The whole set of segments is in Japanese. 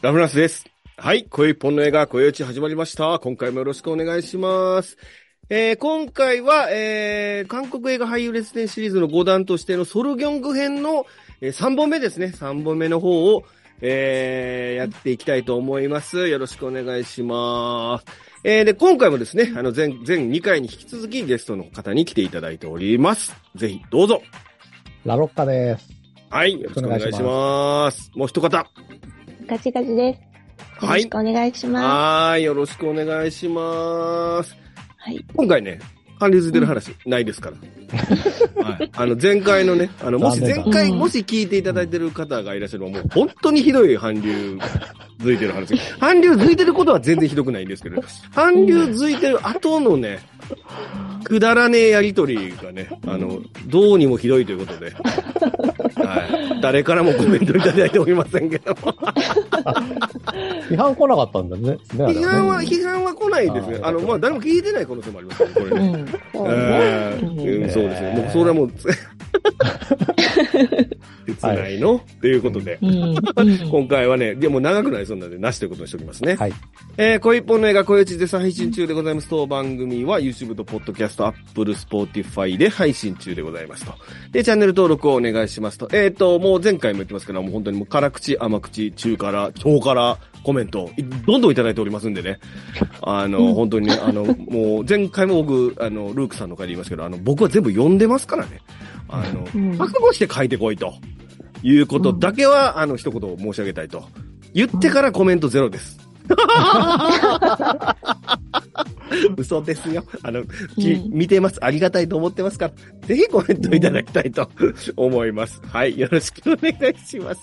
ラフランスです。はい。声一本の映画、声打ち始まりました。今回もよろしくお願いします。えー、今回は、えー、韓国映画俳優列伝シリーズの5弾としてのソルギョング編の、えー、3本目ですね。3本目の方を、えー、やっていきたいと思います。よろしくお願いします。えー、で、今回もですね、あの、前、全2回に引き続きゲストの方に来ていただいております。ぜひ、どうぞ。ラロッカです。はい。よろしくお願いします。もう一方。ガチガチです。よろしくお願いします。はーい。よろしくお願いします。はい。今回ね、韓流づいてる話、ないですから。はい。あの、前回のね、あの、もし前回、うんもし聞いていただいてる方がいらっしゃれば、もう本当にひどい韓流づいてる話。韓流づいてることは全然ひどくないんですけど、韓流づいてる後のね、くだらねえやりとりがね、あの、どうにもひどいということで、はい。誰からもコメントいただいておりませんけども。批判来なかったんだね。ね批判は、批判は来ないですね。あの、まあ、誰も聞いてない可能性もありますよね、これね。うん。そうですね。もうそれはもう、切ないの、っていうことで。今回はね、でも長くなりそうなので、なしということにしておきますね。はい。えー、声一本の映画、声打ち絶賛配信中でございます。当番組は YouTube と Podcast、Apple、Spotify で配信中でございますと。で、チャンネル登録をお願いしますと。えっ、と、もう前回も言ってますけど、もう本当にもう辛口、甘口、中辛、超辛、コメント、いどんどんいただいておりますんでね。あの、本当にね、あの、もう前回も僕、あの、ルークさんの回で言いますけど、あの、僕は全部読んでますからね。あの、うん覚悟して書いてこいと。いうことだけは、あの、一言申し上げたいと。言ってからコメントゼロです。嘘ですよ。あの、きうん見てます。ありがたいと思ってますか？ら、ぜひコメントいただきたいと 思います。はい。よろしくお願いします。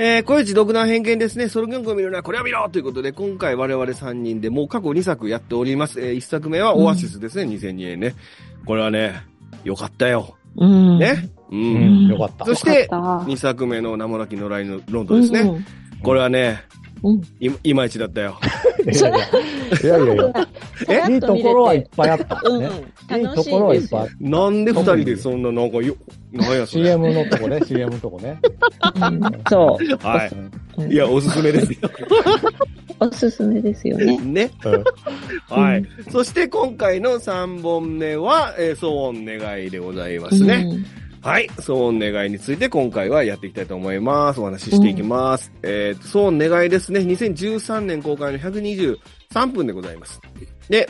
えー、小内独断偏見ですね。ソルギョングを見るならこれを見ろということで、今回我々3人でもう過去2作やっております。えー、1作目はオアシスですね。2002年ね。これはね、よかったよ。うん。ね？う。うんん。よかったそ。して、よかった2作目の名もなき野良犬ロンドンですね。これはね、うん。いいまいちだったよ。いやいやいやいやいや。いいところはいっぱいあった。うん。ね。いい楽しところはいっぱいあっ。なんで二人でそんななんかよ、なんやた。それ。CM のとこね、CM のとこね。うんそう。はうんい。いや、おすすめですよ。おすすめですよね。ね。うんはい。そして今回の3本目は、えー、騒音願いでございますね。はい。騒音願いについて今回はやっていきたいと思います。お話ししていきます。えーと、騒音願いですね。2013年公開の123分でございます。で、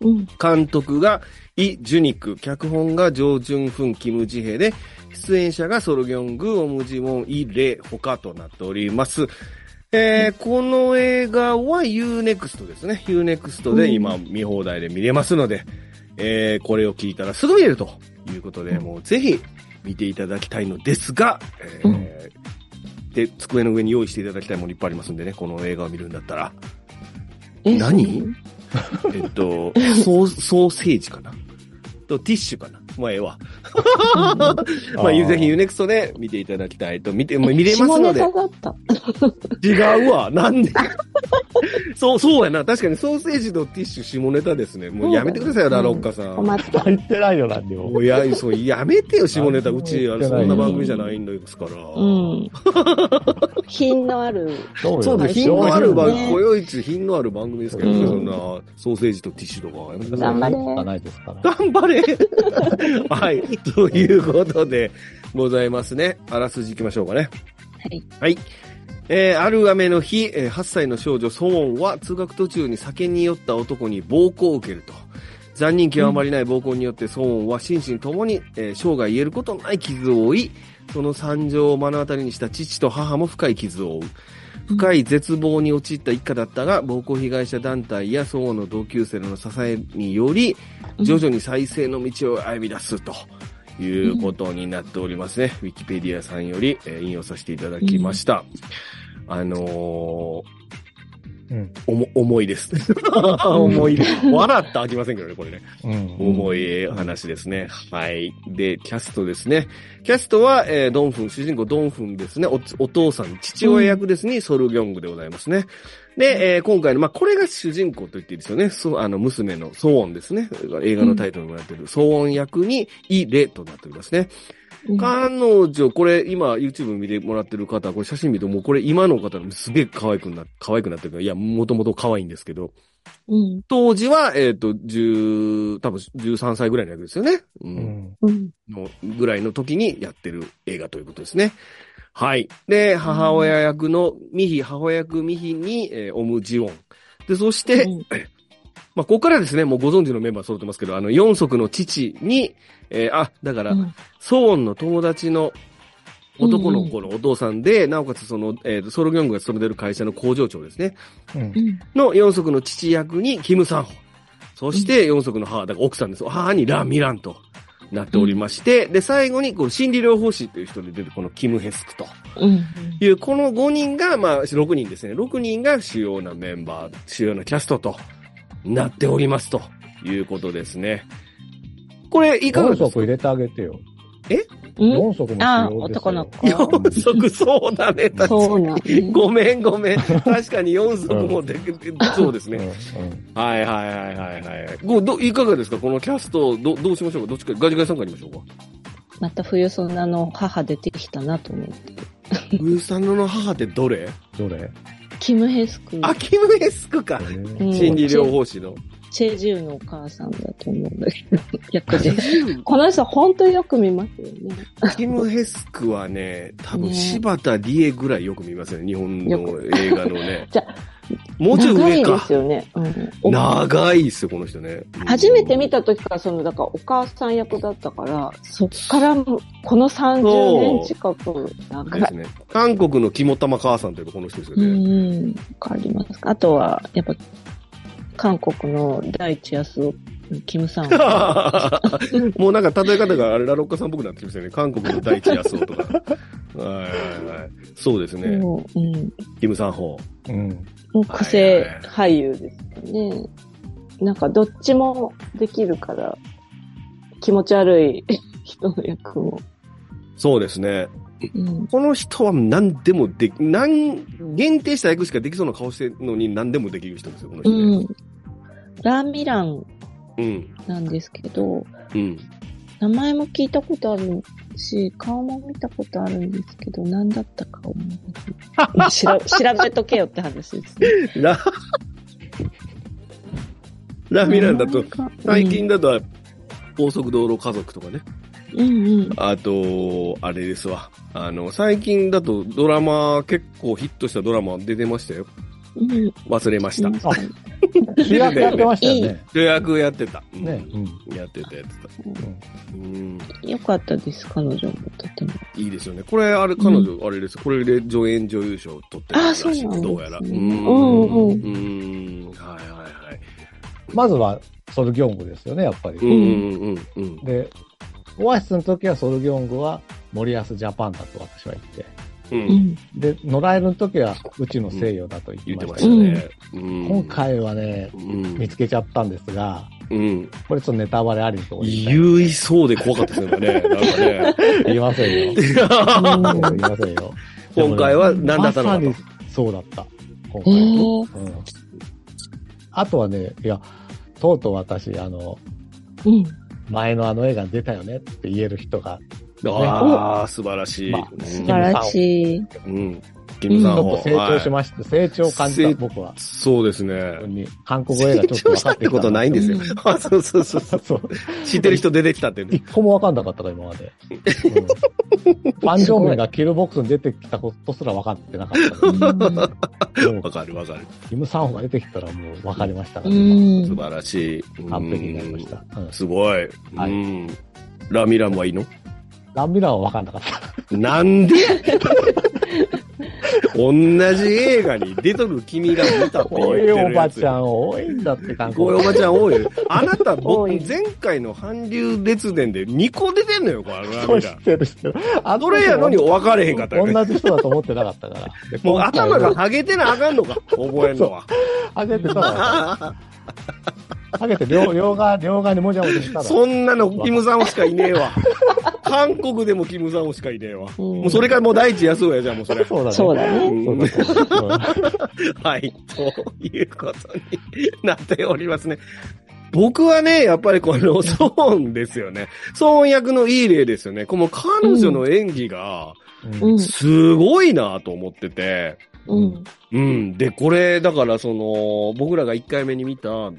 うん。うん。監督がイ・ジュニク、脚本がジョー・ジュンフン、キム・ジヘで、出演者がソルギョング、オムジモン、イ・レ、他となっております。えー、この映画は UNEXT ですね。UNEXT で今見放題で見れますので、えー、これを聞いたらすぐ見れるということで、もうぜひ見ていただきたいのですが、えーで、机の上に用意していただきたいものいっぱいありますんでね、この映画を見るんだったら。え何？えっと、ソー、ソーセージかな？と、ティッシュかな？まあ、ええわ。まあ、ーぜひ U-NEXT で見ていただきたいと、見て、まあ見れますので下ネ。タだった。違うわ。なんで？そう、そうやな。確かにソーセージとティッシュ下ネタですね。もうやめてくださいよ、ラロッカさん。困った。入ってないよ、なんでも。もうや、そう、やめてよ、下ネタ。うち、あれ、そんな番組じゃいないんですから。うん。品のある。そうです。よ品のある番ね組、こよいち品のある番組ですけどそんな、ソーセージとティッシュとか。頑張れがないですから。頑張れ はい。ということで、ございますね。あらすじ行きましょうかね。はい。はい。えーある雨の日、えー8歳の少女ソウォンは通学途中に酒に酔った男に暴行を受けると。残忍極まりない暴行によってソウォンは心身ともに、えー生涯言えることのない傷を負い、その惨状を目の当たりにした父と母も深い傷を負う。深い絶望に陥った一家だったが、暴行被害者団体やソウォンの同級生らの支えにより、徐々に再生の道を歩み出すということになっておりますね。ウィキペディアさんより、えー引用させていただきました。あのうん。ー、おも、重いです。重い。笑ったらあきませんけどね、これね。うん。重い話ですね。はい。で、キャストですね。キャストは、えードンフン、主人公ドンフンですね。おお父さん、父親役ですに、ソルギョングでございますね。で、えー今回の、まあ、これが主人公と言っていいですよね。そう、あの、娘のソウォンですね。映画のタイトルにもなっている、ソウォン役に、イ・レとなっておりますね。うん彼女、これ今 YouTube 見てもらってる方、これ写真見るともうこれ今の方のすげえ可愛くな、可愛くなってるから、いや、もともと可愛いんですけど、うん。当時は、えっ、と、10、多分13歳ぐらいの役ですよね。う。うんん。うん。のぐらいの時にやってる映画ということですね。はい。で、母親役のミヒ、母親役ミヒに、えーオムジオン。で、そして、うんまあ、ここからですね、もうご存知のメンバー揃ってますけど、あの、四足の父に、えーあ、だから、うんソーンの友達の男の子のお父さんで、なおかつその、えーとソロギョングが勤めてる会社の工場長ですね。うんう。ん。の四足の父役にキム・サンホ。そして四足の母、だから奥さんです。母にラ・ミランとなっておりまして、で、最後にこの心理療法士という人で出てこのキム・ヘスクとうん。いう、この5人が、まあ、6人ですね。6人が主要なメンバー、主要なキャストとなっておりますということですね。これ、いかが4ですか？足入れてあげてよ。うん？4足もあ必要ですよ。男の子。四足、そうだね。確かそうなんに。ごめん、ごめん。確かに4足もで、そうですうん。ね。うん。はいはいはいはいはい。ごどいかがですか？このキャスト、ど、どうしましょうか？どっちか、ガジガジさんから言いましょうか。また冬ソナの母出てきたなと思って。ウーサンの母ってどれ？どれ？キム・ヘスク。あ、キムエスクか。うん心理療法士の。チェジュのお母さんだと思うんだけど、役で。この人本当によく見ますよね。キムヘスクはね、多分ね柴田理恵ぐらいよく見ますね。日本の映画のね。じゃもうちょい長いで上か。すよね。うんお長いっすよ、この人ね。うん初めて見た時からその、だからお母さん役だったから、そっからこの30年近く長いです。ね。韓国の肝玉母さんといえばこの人ですようね。ん、わかります。あとは、やっぱ、韓国の大地安夫、キムさん。もうなんか例え方があれ、ラロッカさんっぽくなってきましたよね。韓国の第一安夫とか。はいはいはい。そうですね。もう、うん。キム・サンホうん。もう癖俳優ですよね。なんかどっちもできるから、気持ち悪い人の役も。そうですね。うん。この人は何でもでき、何、限定した役しかできそうな顔してるのに何でもできる人ですよ、この人ね。うん。ラーミランうん。なんですけど、うん。名前も聞いたことあるし、顔も見たことあるんですけど、何だったか思い出せない調調べとけよって話ですね。ラ、ラミランだと、最近だと、高速道路家族とかね。うんうん。あと、あれですわ。あの、最近だとドラマ、結構ヒットしたドラマ出てましたよ。うん。忘れました。あ主役やってましたよね。予約やってた。うんね。うん。やってた、やってた。よかったです、彼女もとても。いいですよね。これ、あれ、彼女、あれです。これで助演女優賞を取ってるらしいあそうどうやら。ううんん。うんうん。はいはいはい。まずは、ソルギョングですよね、やっぱり。うんうんうんうん。で、オアシスの時はソルギョングは森保ジャパンだと私は言って。で、野良エルの時はうちの西洋だと言ってまました。ね。うん今、回はね、うん見つけちゃったんですが、うん。これちょっとネタバレありのところに言いそうで怖かったですね。なんかね。言いませんよ。言いませんよ。今回は何だったのかとまさにそうだった。今え回。ー、うん。あとはね、いや、とうとう私、あの、うん。前のあの映画に出たよねって言える人が、ああ、素晴らしい。まあうん素晴らしい。うん。キムさんもちょっと成長しはいまして、成長を感じ成た、僕は。そうですね。韓国映画ちょっと分かってきた。ってことないんですようん。あそうそうそうそう。そう。知ってる人出てきたってね。一個も分かんなかったから、今まで。うん、パンジョンメンがキルボックスに出てきたことすら分かってなかったから。も うわかるわかる。キム・サンホが出てきたらもう分かりましたかうら、今ん。素晴らしい。うん完璧になりました。うん。すごい。はいうん。ラミランはいいの？ランミラーは分かんなかった。なんで同じ映画に出とる君が見たって言っこうていうおばちゃん多いんだって、韓国こういうおばちゃん多いよ。あなた、僕、前回の韓流列伝で2個出てんのよ、これ、ラそう知。ってる知ってる。あどれやのに分かれへんかった。同じ人だと思ってなかったから。でもう頭がハゲてなあかんのか、覚えんのは。上げてたら、上げて両 両側、両側にもじゃもじゃしたら。そんなの、キムさんしかいねえわ。韓国でもキムさんしかいねえわ。うんもうそれからもう第一安夫やじゃん、もうそれ。そうだね。そうだね。はい、ということになっておりますね。僕はね、やっぱりこのソーンですよね。ソーン役のいい例ですよね。この彼女の演技が、うん。すごいなと思ってて。うん。うん。で、これ、だからその、僕らが1回目に見た、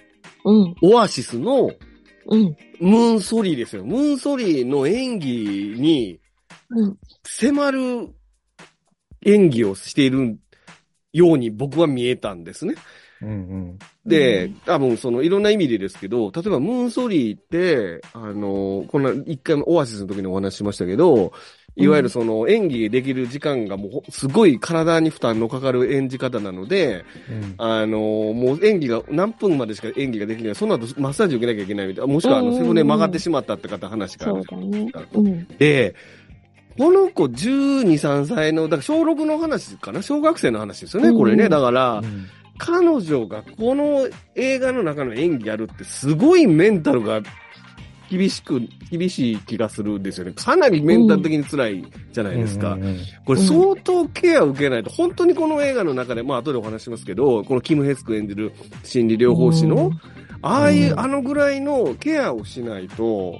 うん。オアシスのうん。ムーンソリーですよ。ムーンソリーの演技にうん。迫る演技をしているように僕は見えたんですね。うんうん。で、うん多分そのいろんな意味でですけど、例えばムーンソリーって、あの、この一回オアシスの時にお話ししましたけど、いわゆるその演技できる時間がもうほすごい体に負担のかかる演じ方なので、うんあの、もう演技が何分までしか演技ができない。その後マッサージ受けなきゃいけないみたいな。もしくはあの背骨曲がってしまったって方話があるそう。だね。うん。で、この子12、3歳の、だから小6の話かな小学生の話ですよね、これね。だから、うん彼女がこの映画の中の演技やるってすごいメンタルが厳しく、厳しい気がするんですよね。かなりメンタル的に辛いじゃないですか。うんうんこれ相当ケアを受けないと、本当にこの映画の中で、まあ後でお話しますけど、このキム・ヘスク演じる心理療法士の、ああいう、うんあのぐらいのケアをしないと、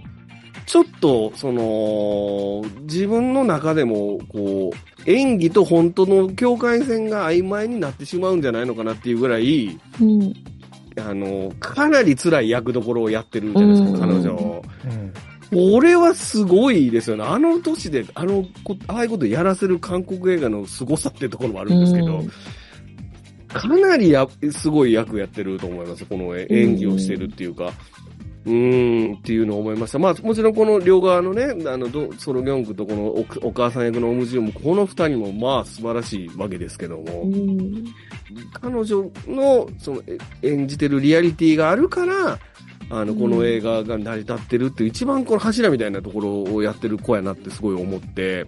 ちょっと、その、自分の中でも、こう、演技と本当の境界線が曖昧になってしまうんじゃないのかなっていうぐらい、うん。あの、かなり辛い役どころをやってるじゃないですか、うん彼女。うん俺はすごいですよね。あの年で、あのこ、ああいうことやらせる韓国映画の凄さっていうところもあるんですけど、うんかなりや、すごい役やってると思います。この演技をしてるっていうか。うーん、っていうのを思いました。まあ、もちろんこの両側のね、あの、ソロギョンクとこのお母さん役のオムジュンも、この二人もまあ素晴らしいわけですけども、彼女の、その、演じてるリアリティがあるから、あの、この映画が成り立ってるっていう、一番この柱みたいなところをやってる子やなってすごい思って、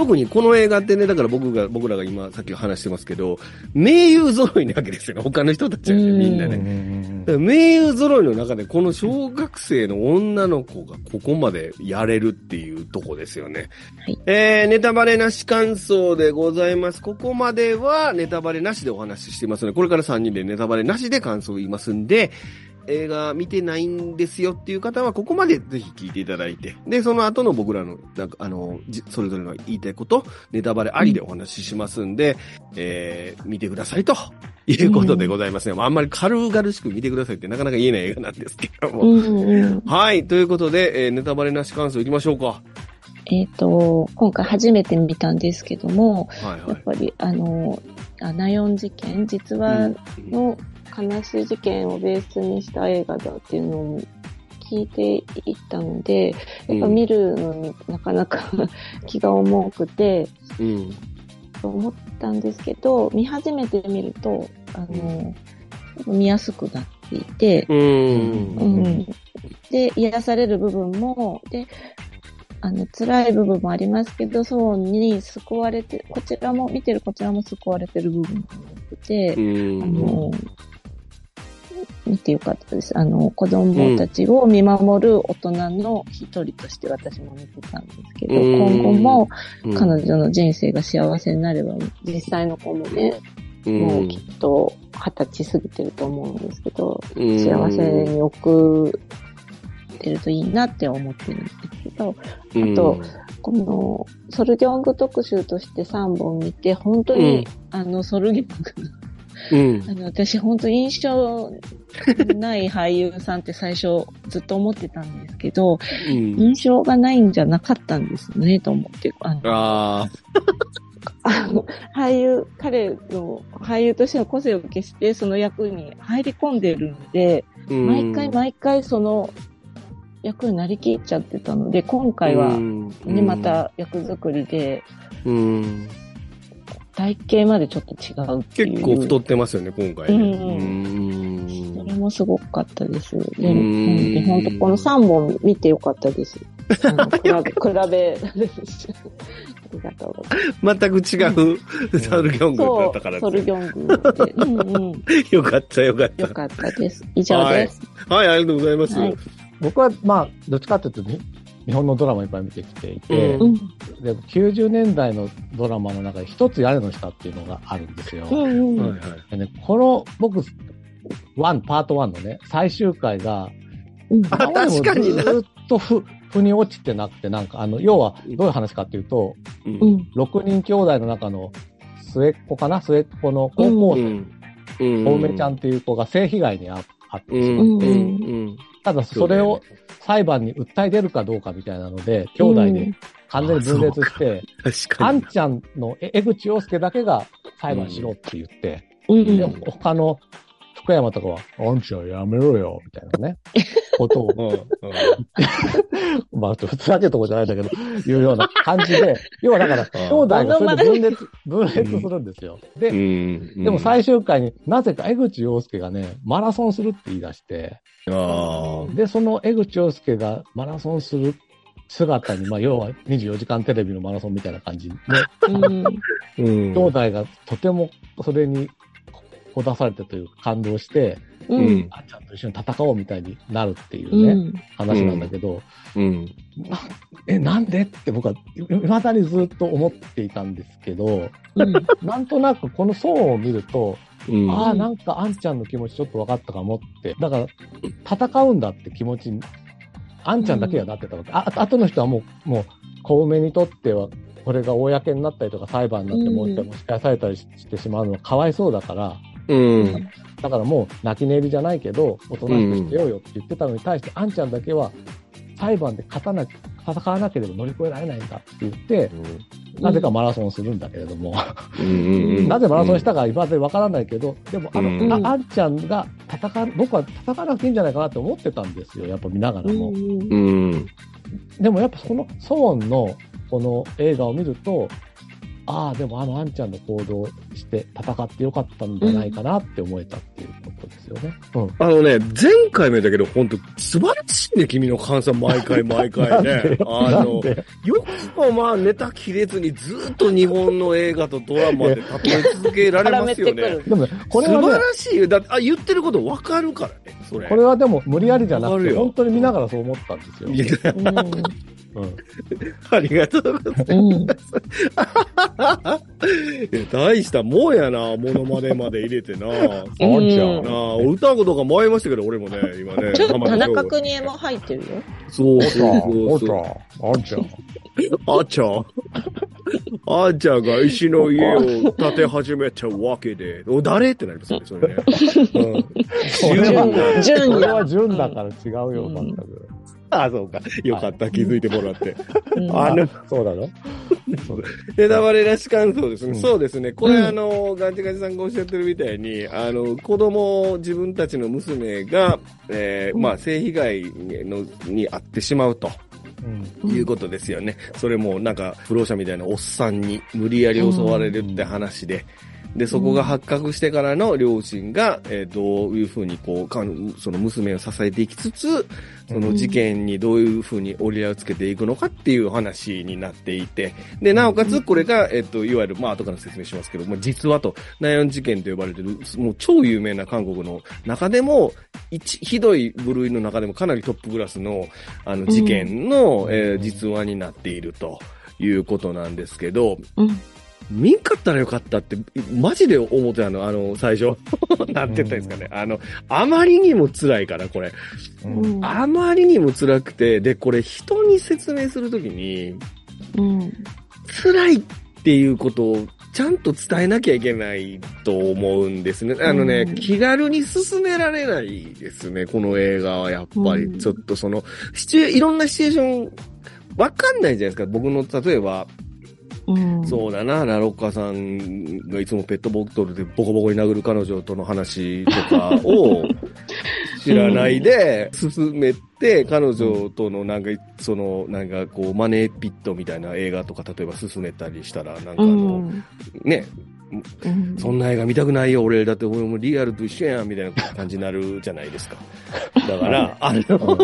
特にこの映画ってね、だから僕が、僕らが今さっき話してますけど、名優揃いなわけですよね。他の人たちはね、うんみんなね。名優揃いの中で、この小学生の女の子がここまでやれるっていうとこですよね。はいえー、ネタバレなし感想でございます。ここまではネタバレなしでお話ししてますので、これから3人でネタバレなしで感想を言いますんで、映画見てないんですよっていう方は、ここまでぜひ聞いていただいて、で、その後の僕らの、なんか、あの、じそれぞれの言いたいこと、ネタバレありでお話ししますんで、えー、見てくださいということでございますね。まああんまり軽々しく見てくださいってなかなか言えない映画なんですけども。うんうん。はい。ということで、えーネタバレなし感想いきましょうか。えっ、と、今回初めて見たんですけども、はいはい。やっぱり、あの、あナヨン事件、実話の悲しい事件をベースにした映画だっていうのを聞いていったので、やっぱ見るのになかなか 気が重くて、うん。と思ったんですけど、見始めてみると、あの、見やすくなっていて、うん。うん。で、癒される部分も、で、あの、辛い部分もありますけど、そうに救われて、こちらも、見てるこちらも救われてる部分が多くて、うん。あの、見てよかったです。あの、子供たちを見守る大人の一人として私も見てたんですけど、うん。今後もうん。彼女の人生が幸せになれば、実際の子もね、もうきっと二十歳過ぎてると思うんですけど、うん。幸せに送ってるといいなって思ってるんですけど、あと、このソルギョング特集として3本見て、本当に、あの、ソルギョングのうん。あの、私本当印象ない俳優さんって最初ずっと思ってたんですけど、うん。印象がないんじゃなかったんですね、と思って。あの、ああ。あの俳優、彼の俳優としての個性を消してその役に入り込んでるので、うん毎回毎回その役になりきっちゃってたので、今回はね、ま、た役作りでうん。体型までちょっと違うっていう。結構太ってますよね、今回ね。うんんれもすごかったです。で、うんうんで本当この3本見てよかったです。あの比べ、比べ。ありがとうございます。全く違うサルギョングだそったからう、ソルギョングで。うんうん。よかった、よかった。よかったです。以上です。はい、ありがとうございます。はい僕は、まあ、どっちかというと、に日本のドラマいっぱい見てきていて、ううん。で90年代のドラマの中で一つ屋根の下っていうのがあるんですよ。でね、この、僕、1、パート1のね、最終回が、うんあ確かになずっとふ、腑に落ちてなくて、なんか、あの、要は、どういう話かっていうと、うんうん。6人兄弟の中の末っ子かな？末っ子の高校生、うん。うん。小梅ちゃんっていう子が性被害にああってうん。しまって、うん。うん。ただそれを裁判に訴え出るかどうかみたいなので、兄弟で完全に分裂して。あんちゃんのえ江口洋介だけが裁判しろって言って、うん。で、他の福山とかは、あんちゃんやめろよ、みたいなね、ことを、うん。うん まあ、普通だけとこじゃないんだけど、いうような感じで、要はだから、兄弟がそれで分裂、分裂するんですよ。で、うん。でも最終回になぜか江口洋介がね、マラソンするって言い出して、ああ。で、その江口洋介がマラソンする姿に、まあ、要は24時間テレビのマラソンみたいな感じで、うん。うん。兄弟がとてもそれにこだされてというか感動して、ううんん。あんちゃんと一緒に戦おうみたいになるっていうね、うん。話なんだけど、うん。え、なんでって僕はい未だにずっと思っていたんですけど、うん。なんとなくこの層を見ると、うん。ああ、なんかあんちゃんの気持ちちょっと分かったかもって。だから、戦うんだって気持ちに、あんちゃんだけがなってたわけ。あ、あとの人はもう、もう、小梅にとっては、これが公になったりとか裁判になってもう一回うん持ち返されたりしてしまうのはかわいそうだから、うん。だからもう泣き寝入りじゃないけど、おとなしくしてようよって言ってたのに対して、あんちゃんだけは、裁判で勝たなき、戦わなければ乗り越えられないんだって言って、なぜかマラソンするんだけれども、うん。なぜマラソンしたか今までわからないけど、でも、あの、うんああんちゃんが戦う、僕は戦わなくていいんじゃないかなって思ってたんですよ、やっぱ見ながらも。うん。でもやっぱその、ソーンのこの映画を見ると、ああ、でもあのあんちゃんの行動して戦ってよかったんじゃないかなって思えたっていうことですよね。うん。あのね、前回目だけど、本当素晴らしいね、君の感想、毎回毎回ね。あの、よくもまあネタ切れずにずっと日本の映画とドラマで例え続けられ絡ますよね。でもね、これ素晴はね、らしいよ。だって、あ、言ってることわかるからね、それ。これはでも無理やりじゃなくて、本当に見ながらそう思ったんですよ。いやうん。ありがとうございます。うん。いや大したもんやな、モノマネまで入れてな。あんちゃん。なあ、歌うことが迷いましたけど、俺もね、今ね。ちょっと田中君。邦衛も入ってるよ。そうそうおそうそう。ちゃん、あんちゃん。あちゃん。あちゃんが石の家を建て始めたわけで。お、誰？ってなりますよね、それね。うん。純純それやは純だから違うよ、うん全く。あ、そうか。よかった、気づいてもらって。うんあの、そうだろネタバレなし感想ですね。うんそうですね。これ、うんあの、ガンチガチさんがおっしゃってるみたいに、あの、子供、自分たちの娘が、えーまあ、性被害のに遭ってしまうと。うん。いうことですよね。それもなんか、不老者みたいなおっさんに無理やり襲われるって話で。で、そこが発覚してからの両親が、えーどういうふうにこう、かその娘を支えていきつつ、その事件にどういうふうに折り合いをつけていくのかっていう話になっていて、で、なおかつこれが、えっと、いわゆる、まあ、後から説明しますけど、まあ、実話と、ナヨン事件と呼ばれてる、もう超有名な韓国の中でも、一、ひどい部類の中でもかなりトップクラスの、あの、事件の、えー実話になっているということなんですけど、うん。見んかったらよかったって、マジで思ってたの、あの、最初。なんて言ったらいいんですかね。あの、あまりにも辛いから、これ。うん。あまりにも辛くて、で、これ人に説明するときに、うん。辛いっていうことをちゃんと伝えなきゃいけないと思うんですね。あのね、うん気軽に進められないですね、この映画はやっぱり。うんちょっとその、シチュエいろんなシチュエーション、わかんないじゃないですか。僕の、例えば、うん。そうだな、ラロッカさんがいつもペットボトルでボコボコに殴る彼女との話とかを 知らないで進めて、彼女とのなんか、その、なんかこう、マネーピットみたいな映画とか例えば進めたりしたら、なんかあうの、ん。ね、うん。そんな映画見たくないよ、俺。だって俺もリアルと一緒やん、みたいな感じになるじゃないですか。だから、あの、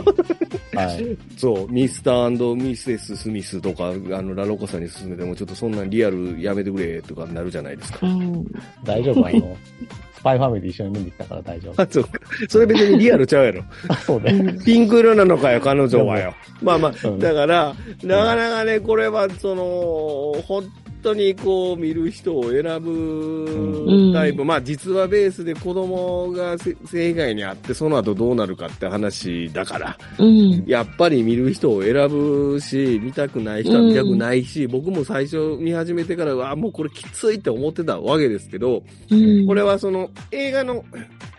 はい。そう、ミスターミセス・スミスとか、あの、ラロコさんに勧めても、ちょっとそんなんリアルやめてくれ、とかなるじゃないですかう。ん。大丈夫あの、スパイファミリー一緒に見に行ったから大丈夫。あ、そうか。それ別にリアルちゃうやろ。そうね。うんピンク色なのかよ、彼女はよ。まあまあ、うんだから、なかなかね、これは、その、本当にこう見る人を選ぶタイプ、うんまあ実話ベースで子供がせ性被害にあってその後どうなるかって話だから、うん。やっぱり見る人を選ぶし、見たくない人は見たくないし、僕も最初見始めてから、わあ、もうこれきついって思ってたわけですけど、うん。これはその映画の、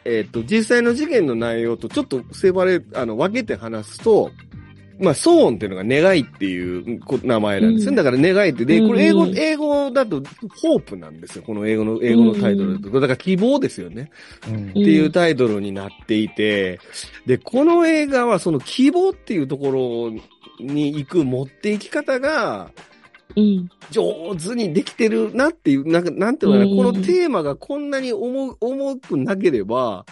えっ、と、実際の事件の内容とちょっとセバレ、あの、分けて話すと、まあ、ソーンっていうのが願いっていうこ名前なんですよ。うんだから願いって、で、これ英語、うん英語だと、ホープなんですよ。この英語の、英語のタイトルだと。だから希望ですよね。うんっていうタイトルになっていて、で、この映画はその希望っていうところに行く持っていき方がうん。上手にできてるなっていう、なんか、なんていうのかな、うんこのテーマがこんなに重重くなければ、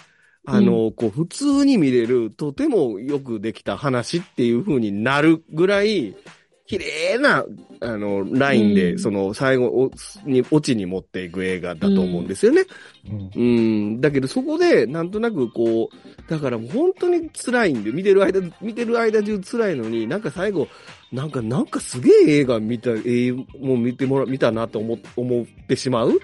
あの、こう、普通に見れる、とてもよくできた話っていう風になるぐらい、綺麗な、あの、ラインで、うんその、最後おに、オチに持っていく映画だと思うんですよね。うんうん。だけどそこで、なんとなくこう、だからもう本当に辛いんで、見てる間、見てる間中辛いのに、なんか最後、なんか、なんかすげえ映画見た、えもう見てもら、見たなと思、思ってしまううん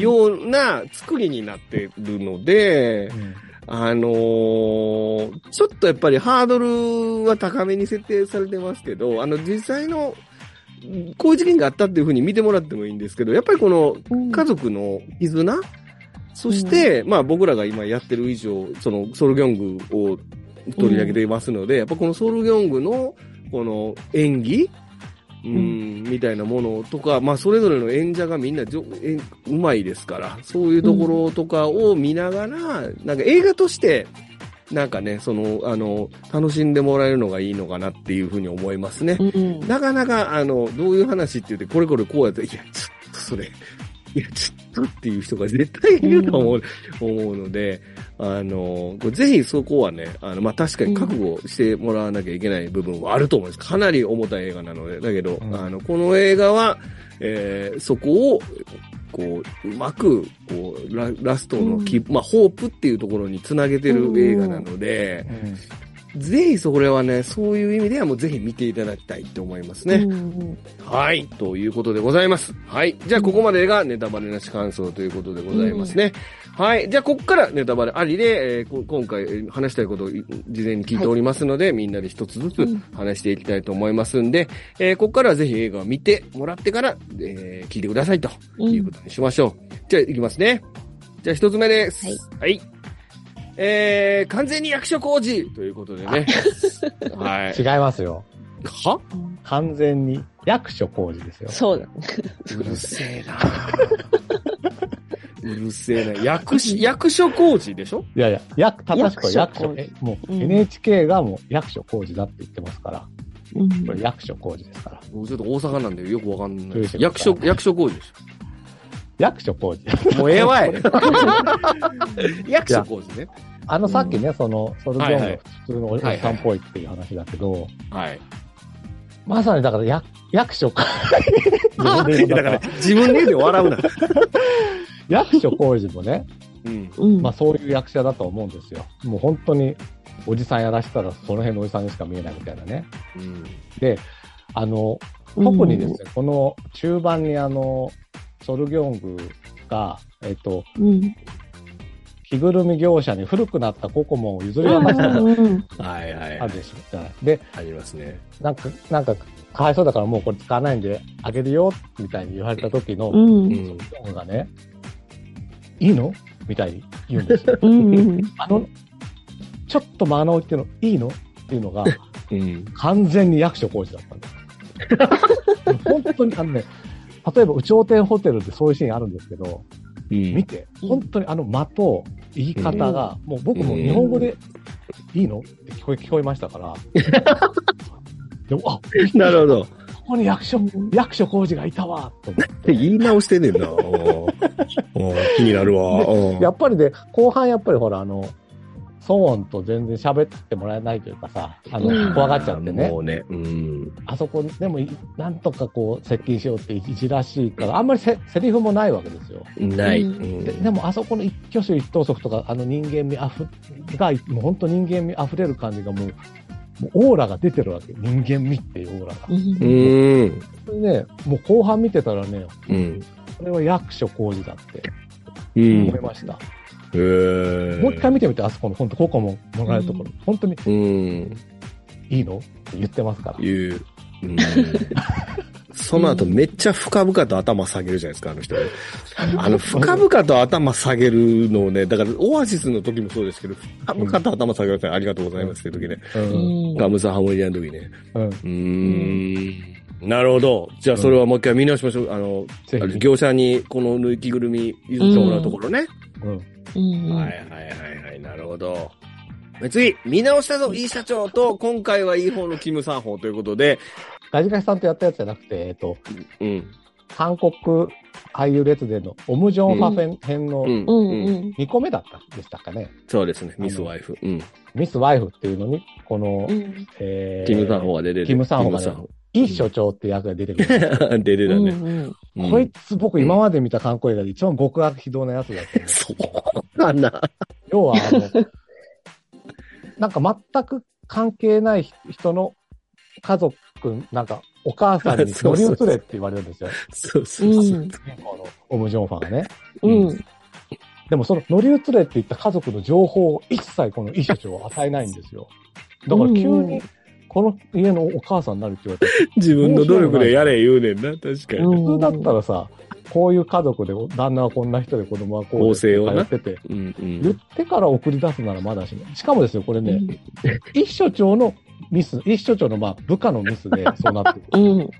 ような作りになってるので、うん。あのーちょっとやっぱりハードルは高めに設定されてますけど、あの、実際の、こういう事件があったっていうふうに見てもらってもいいんですけど、やっぱりこのうん。家族の絆、そして、まあ僕らが今やってる以上、そのソルギョングを取り上げていますので、やっぱこのソルギョングのこの演技うん、みたいなものとか、まあそれぞれの演者がみんなじょえうまいですから、そういうところとかを見ながら、なんか映画として、なんかね、その、あの、楽しんでもらえるのがいいのかなっていうふうに思いますね。うん。なかなか、あの、どういう話って言って、これこれこうやって、いや、ちょっとそれ、いや、ちょっとっていう人が絶対いると思う、思うので、あの、ぜひそこはね、あの、まあ、確かに覚悟してもらわなきゃいけない部分はあると思います。かなり重たい映画なので、だけど、うん。あの、この映画は、えーそこを、こう、うまく、こう、ララストのき、まあ、ホープっていうところにつなげてる映画なので、ぜひそれはね、そういう意味ではもうぜひ見ていただきたいと思いますね。うんはい。ということでございます。はい。じゃあ、ここまでがネタバレなし感想ということでございますね。はい。じゃあ、ここからネタバレありで、えーこ今回えー話したいことをい事前に聞いておりますので、みんなで一つずつうん話していきたいと思いますんで、えーここからはぜひ映画を見てもらってから、えー聞いてくださいということにしましょう。じゃあ、いきますね。じゃあ、一つ目です。はい。はい。えー、完全に役所工事ということでね。はい。違いますよ。は？うん完全に役所工事ですよ。そうだね。うるせえなうるせえな。役し、役所工事でしょ？いやいや、役、正しくは役所えもううん NHK がもう役所工事だって言ってますから、うんこれ役所工事ですから。僕ちょっと大阪なんでよくわかんない役所、役所工事でし役所工事。ょ。もうええわい。役所工事ね。あの、さっきね、その、ソルジョンが普通のおじさんっぽいっていう話だけど、はい。まさにだから役、役所か、い やだから、自分で言うて笑うな。役所工事もね、うん。うん。まあそういう役者だと思うんですよ。もう本当に、おじさんやらしたらその辺のおじさんにしか見えないみたいなね。うん。で、あの、特にですね、この中盤にあの、ソルギョングが、えっと、うん。着ぐるみ業者に古くなったココモンを譲り渡したはいはいあるでしょ。で、ありますね。なんか、なんか、かわいそうだからもうこれ使わないんであげるよ、みたいに言われた時の、う。ソルギョングがね、いいの？みたいに言うんですよ。うん。あの、ちょっと間の置いての、いいの？っていうのが、うん。完全に役所工事だったんです。本当にあのね、例えば、有頂天ホテルでそういうシーンあるんですけど、うん見て、本当にあの間と言い方が、もう僕も日本語でいいの？って聞こえ、聞こえましたから。でも、あ、なるほど。ここに役所、役所工事がいたわ、と思って。言い直してんねんな。お気になるわ。うんやっぱりね、後半やっぱりほら、あの、騒音と全然喋ってもらえないというかさ、あうんの、怖がっちゃってねも。うね。うん。あそこでもい、なんとかこう、接近しようっていじらしいから、あんまりせセリフもないわけですよ。ない。うんうんででも、あそこの一挙手一投足とか、あの人間味あふ、が、もう本当人間味溢れる感じがもう、もうオーラが出てるわけ。人間味っていうオーラが。うんうーん。それね、もう後半見てたらね、うん。これは役所工事だってうん。思いました。へーもう一回見てみて、あそこの本当、ここももらえるところ、本当にうん。いいの？って言ってますから。言う。うん。その後めっちゃ深々と頭下げるじゃないですか、あの人。あの、深々と頭下げるのをね、だから、オアシスの時もそうですけど、深々と頭下げるとありがとうございますって時ね。う。うんんガムサハモリアの時ね。うん。うーん。なるほど。じゃあ、それはもう一回見直しましょう。あの。業者にこの縫い着ぐるみ譲ってもらうところね。うん。うんはいはいはいはい、なるほど。次、見直したぞ、いい社長と、今回はいい方のキムさん法ということで、ガジガジさんとやったやつじゃなくて、えっと、うん。韓国俳優列伝のオムジョンファフェン編のうん。うんうん。うん2個目だったでしたかね。そうですね、ミスワイフ。うん。ミス・ワイフっていうのに、この、うんえーキムさん法が出てる。キムさん法がねキムイ所長って役が出てくる。出てたね。うんうんうんこいつ僕今まで見た韓国映画で一番極悪非道なやつだった、ね。そうかな。要は、あの、なんか全く関係ない人の家族、なんかお母さんに乗り移れって言われるんですよ。そうそうそう。オム・ジョンファンがね。うんでもその乗り移れって言った家族の情報を一切このイ所長は与えないんですよ。だから急にこの家のお母さんになるって言われたら、自分の努力でやれ言うねんな、確かに。うん普通だったらさ、こういう家族で旦那はこんな人で子供はこうで構成をな通ってて、うんうん言ってから送り出すならまだしも。しかもですよ、これね、一所長のミス、一所長のまあ部下のミスで そうなってる。うん。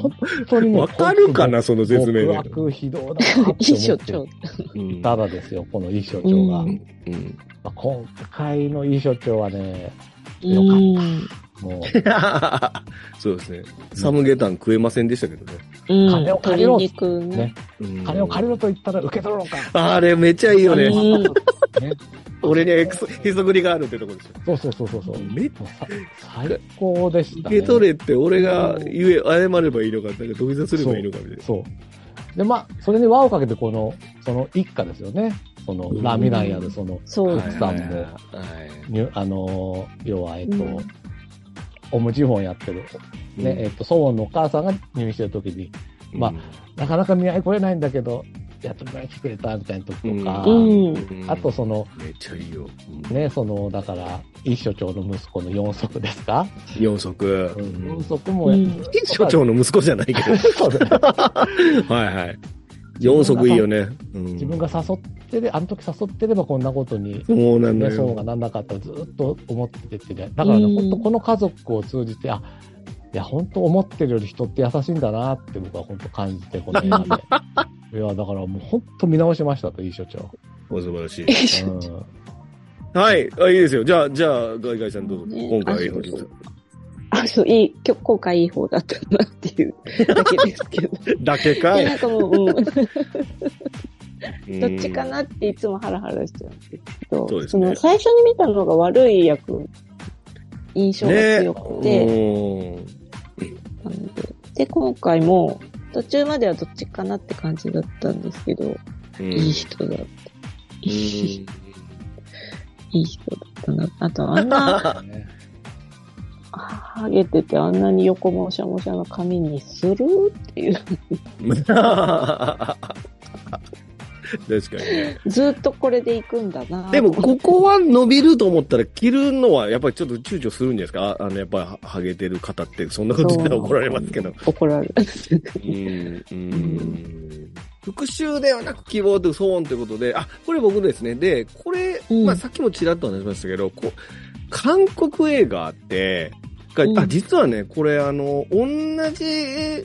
本当にね、わかるかな、その説明極で。悪非道だなって思って。いい所長。うんただですよ、この一所長が。うんうんまあ今回の一所長はね、うん。もう、そうですね。サムゲタン食えませんでしたけどね。うん。金を借りろ金を借りろと言ったら受け取るのか。あれめっちゃいいよね。俺にへそくりがあるってとこでしょ。そうそうそうそうそう。めっもうさ最高でした、ね。受け取れって俺が言え、謝ればいいのか、なんか土下座すればいいのかみたいな。そう。で、まあ、それに輪をかけて、この、その一家ですよね。その、ラミナンやる、その、そう。はい奥さんも、はい。にあのー、要は、えっと、うん。オムジフォンやってる、ね、えっと、ソウォンのお母さんが入院してる時に、まあなかなか見合い来れないんだけど、やっと見てくれたみたいな時とか、うん。あとその、めっちゃいいよ。うんね、その、だから、一所長の息子の四足ですか、四足。うん、四足も、うん一所長の息子じゃないけど。そうだね はいはい。四足いいよね。うん自分が誘ってで、あの時誘ってればこんなことに、そうなんだね、そうよ。がなんなかったらずっと思っててね。だからね、うん本当この家族を通じて、あ、いや、本当思ってるより人って優しいんだなって僕は本当感じて、この映画で。いや、だからもう本当見直しましたと、いい所長。お素晴らしい。うん。はい。あ、いいですよ。じゃあ、じゃあ、ガイガイさんどうぞ。ね今回はいい方にあそうそうあ、そう、いい、今日、今回いい方だったなっていうだけですけど。だけかで、いなんかもう、うん、どどっちかなっていつもハラハラしちゃうんですけど、そうですねの最初に見たのが悪い役、印象が強くて、ねなので、で、今回も、途中まではどっちかなって感じだったんですけど、うんいい人だって。うん いい人だったな。あと、あんな、ねハゲててあんなに横もしゃもしゃの髪にするっていう。確かにね。ずっとこれで行くんだな。でも、ここは伸びると思ったら、着るのはやっぱりちょっと躊躇するんじゃないですか？ああの、やっぱり、ハゲてる方って、そんなこと言ったら怒られますけど。怒られる。うん。うん。復讐ではなく希望とそうということで、あ、これ僕ですね。で、これ、うんまあさっきもちらっと話しましたけど、こう、韓国映画って、がうんあ、実はね、これあの、同じ、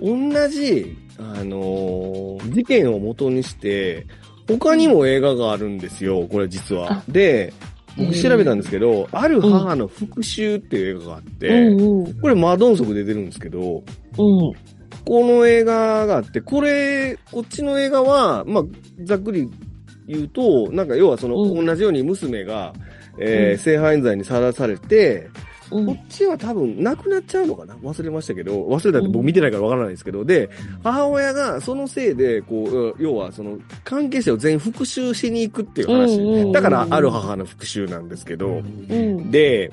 同じ、あのー事件を元にして、他にも映画があるんですよ、これ実はあ。で、僕調べたんですけど、ある母の復讐っていう映画があって。これマドンソクで出てるんですけど、うん。この映画があって、これ、こっちの映画は、まあ、ざっくり言うと、なんか要はその、うん同じように娘が、えーうん性犯罪にさらされて、うん。こっちは多分亡くなっちゃうのかな？忘れましたけど、忘れたって僕見てないからわからないですけど、で、母親がそのせいで、こう、要はその、関係者を全員復讐しに行くっていう話。うんうんうん。だから、ある母の復讐なんですけど、うん。で、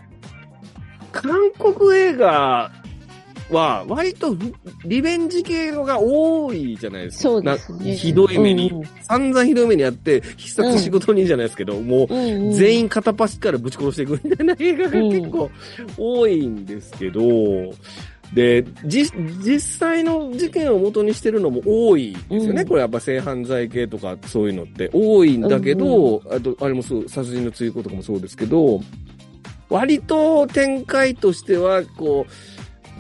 韓国映画は割とリベンジ系のが多いじゃないですか。そうですね。なひどい目に、うん散々ひどい目にあって、必殺仕事人じゃないですけど、もううんうん全員片っ端からぶち殺していくみたいな映画が結構多いんですけど、で、じ、実際の事件を元にしてるのも多いですよね。うんこれやっぱ性犯罪系とかそういうのって多いんだけど、あと、あれもそう、殺人の追行とかもそうですけど、割と展開としては、こう、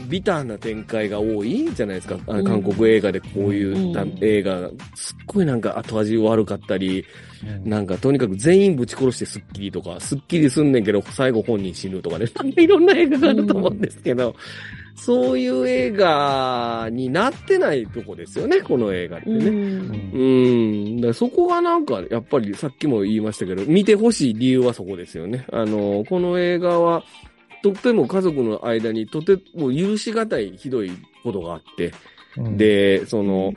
ビターな展開が多いじゃないですか。あのうん韓国映画でこういうだ、うん映画が、すっごいなんか後味悪かったり、うんなんかとにかく全員ぶち殺してスッキリとか、スッキリすんねんけど、最後本人死ぬとかね、いろんな映画があると思うんですけど、そういう映画になってないとこですよね、この映画ってうね。んうん。だそこがなんか、やっぱりさっきも言いましたけど、見てほしい理由はそこですよね。あの、この映画は、とっても家族の間にとても許しがたいひどいことがあって、うん、で、その、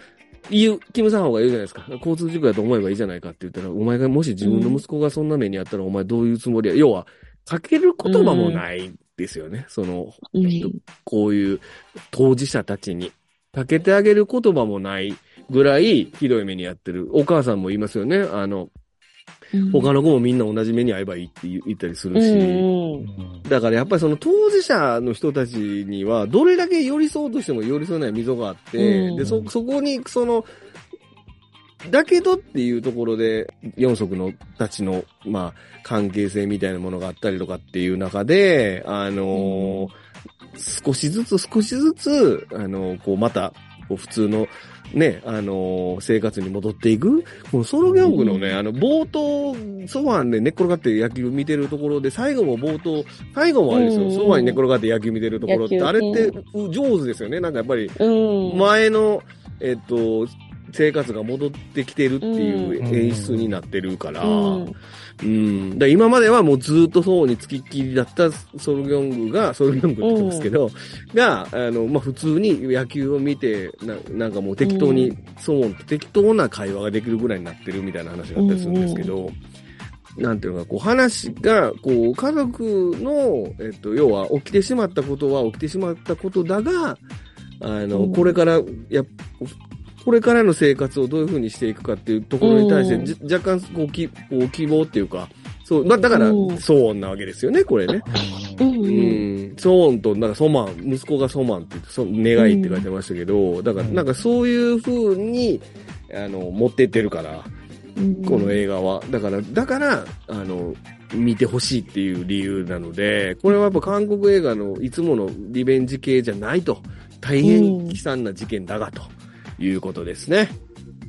言う、キム・サンホが言うじゃないですか。交通事故やと思えばいいじゃないかって言ったら、お前がもし自分の息子がそんな目にあったら、お前どういうつもりや。要は、かける言葉もないですよね。その、うんこういう当事者たちに。かけてあげる言葉もないぐらいひどい目にやってる。お母さんも言いますよね。あの、他の子もみんな同じ目に遭えばいいって言ったりするし。うんだからやっぱりその当事者の人たちには、どれだけ寄り添おうとしても寄り添えない溝があって、うん。で、そ、そこに、その、だけどっていうところで、四足のたちの、まあ、関係性みたいなものがあったりとかっていう中で、あのー少しずつ少しずつ、あのーこう、また、こう普通の、ね、あのー生活に戻っていく。このソロギャングのね、うんあの、冒頭、ソファーで寝っ転がって野球見てるところで、最後も冒頭、最後もあれですよ、うんソファーに寝っ転がって野球見てるところって、あれってう上手ですよね。なんかやっぱり、うん。前の、えっと、生活が戻ってきてるっていううん。演出になってるから、うん。うん。だ今まではもうずっとそうに付きっきりだったソルギョングが、ソルギョングって言うんですけど、が、あの、まあ、普通に野球を見て、ななんかもう適当に、そう、適当な会話ができるぐらいになってるみたいな話があったりするんですけど、なんていうのか、こう話が、こう、家族の、えっと、要は起きてしまったことは起きてしまったことだが、あの、うん。これから、や、これからの生活をどういうふうにしていくかっていうところに対して、若干こうきこう希望っていうか、そう、だだから、うん。そうなわけですよね、これね。う うんん、ソーンと、なんかソマン、息子がソマンって言って、そ願いって書いてましたけど、だから、うん。なんかそういう風に、あの、持ってってるから、この映画は。だから、だから、あの、見てほしいっていう理由なので、これはやっぱ韓国映画のいつものリベンジ系じゃないと、大変悲惨な事件だが、ということですね。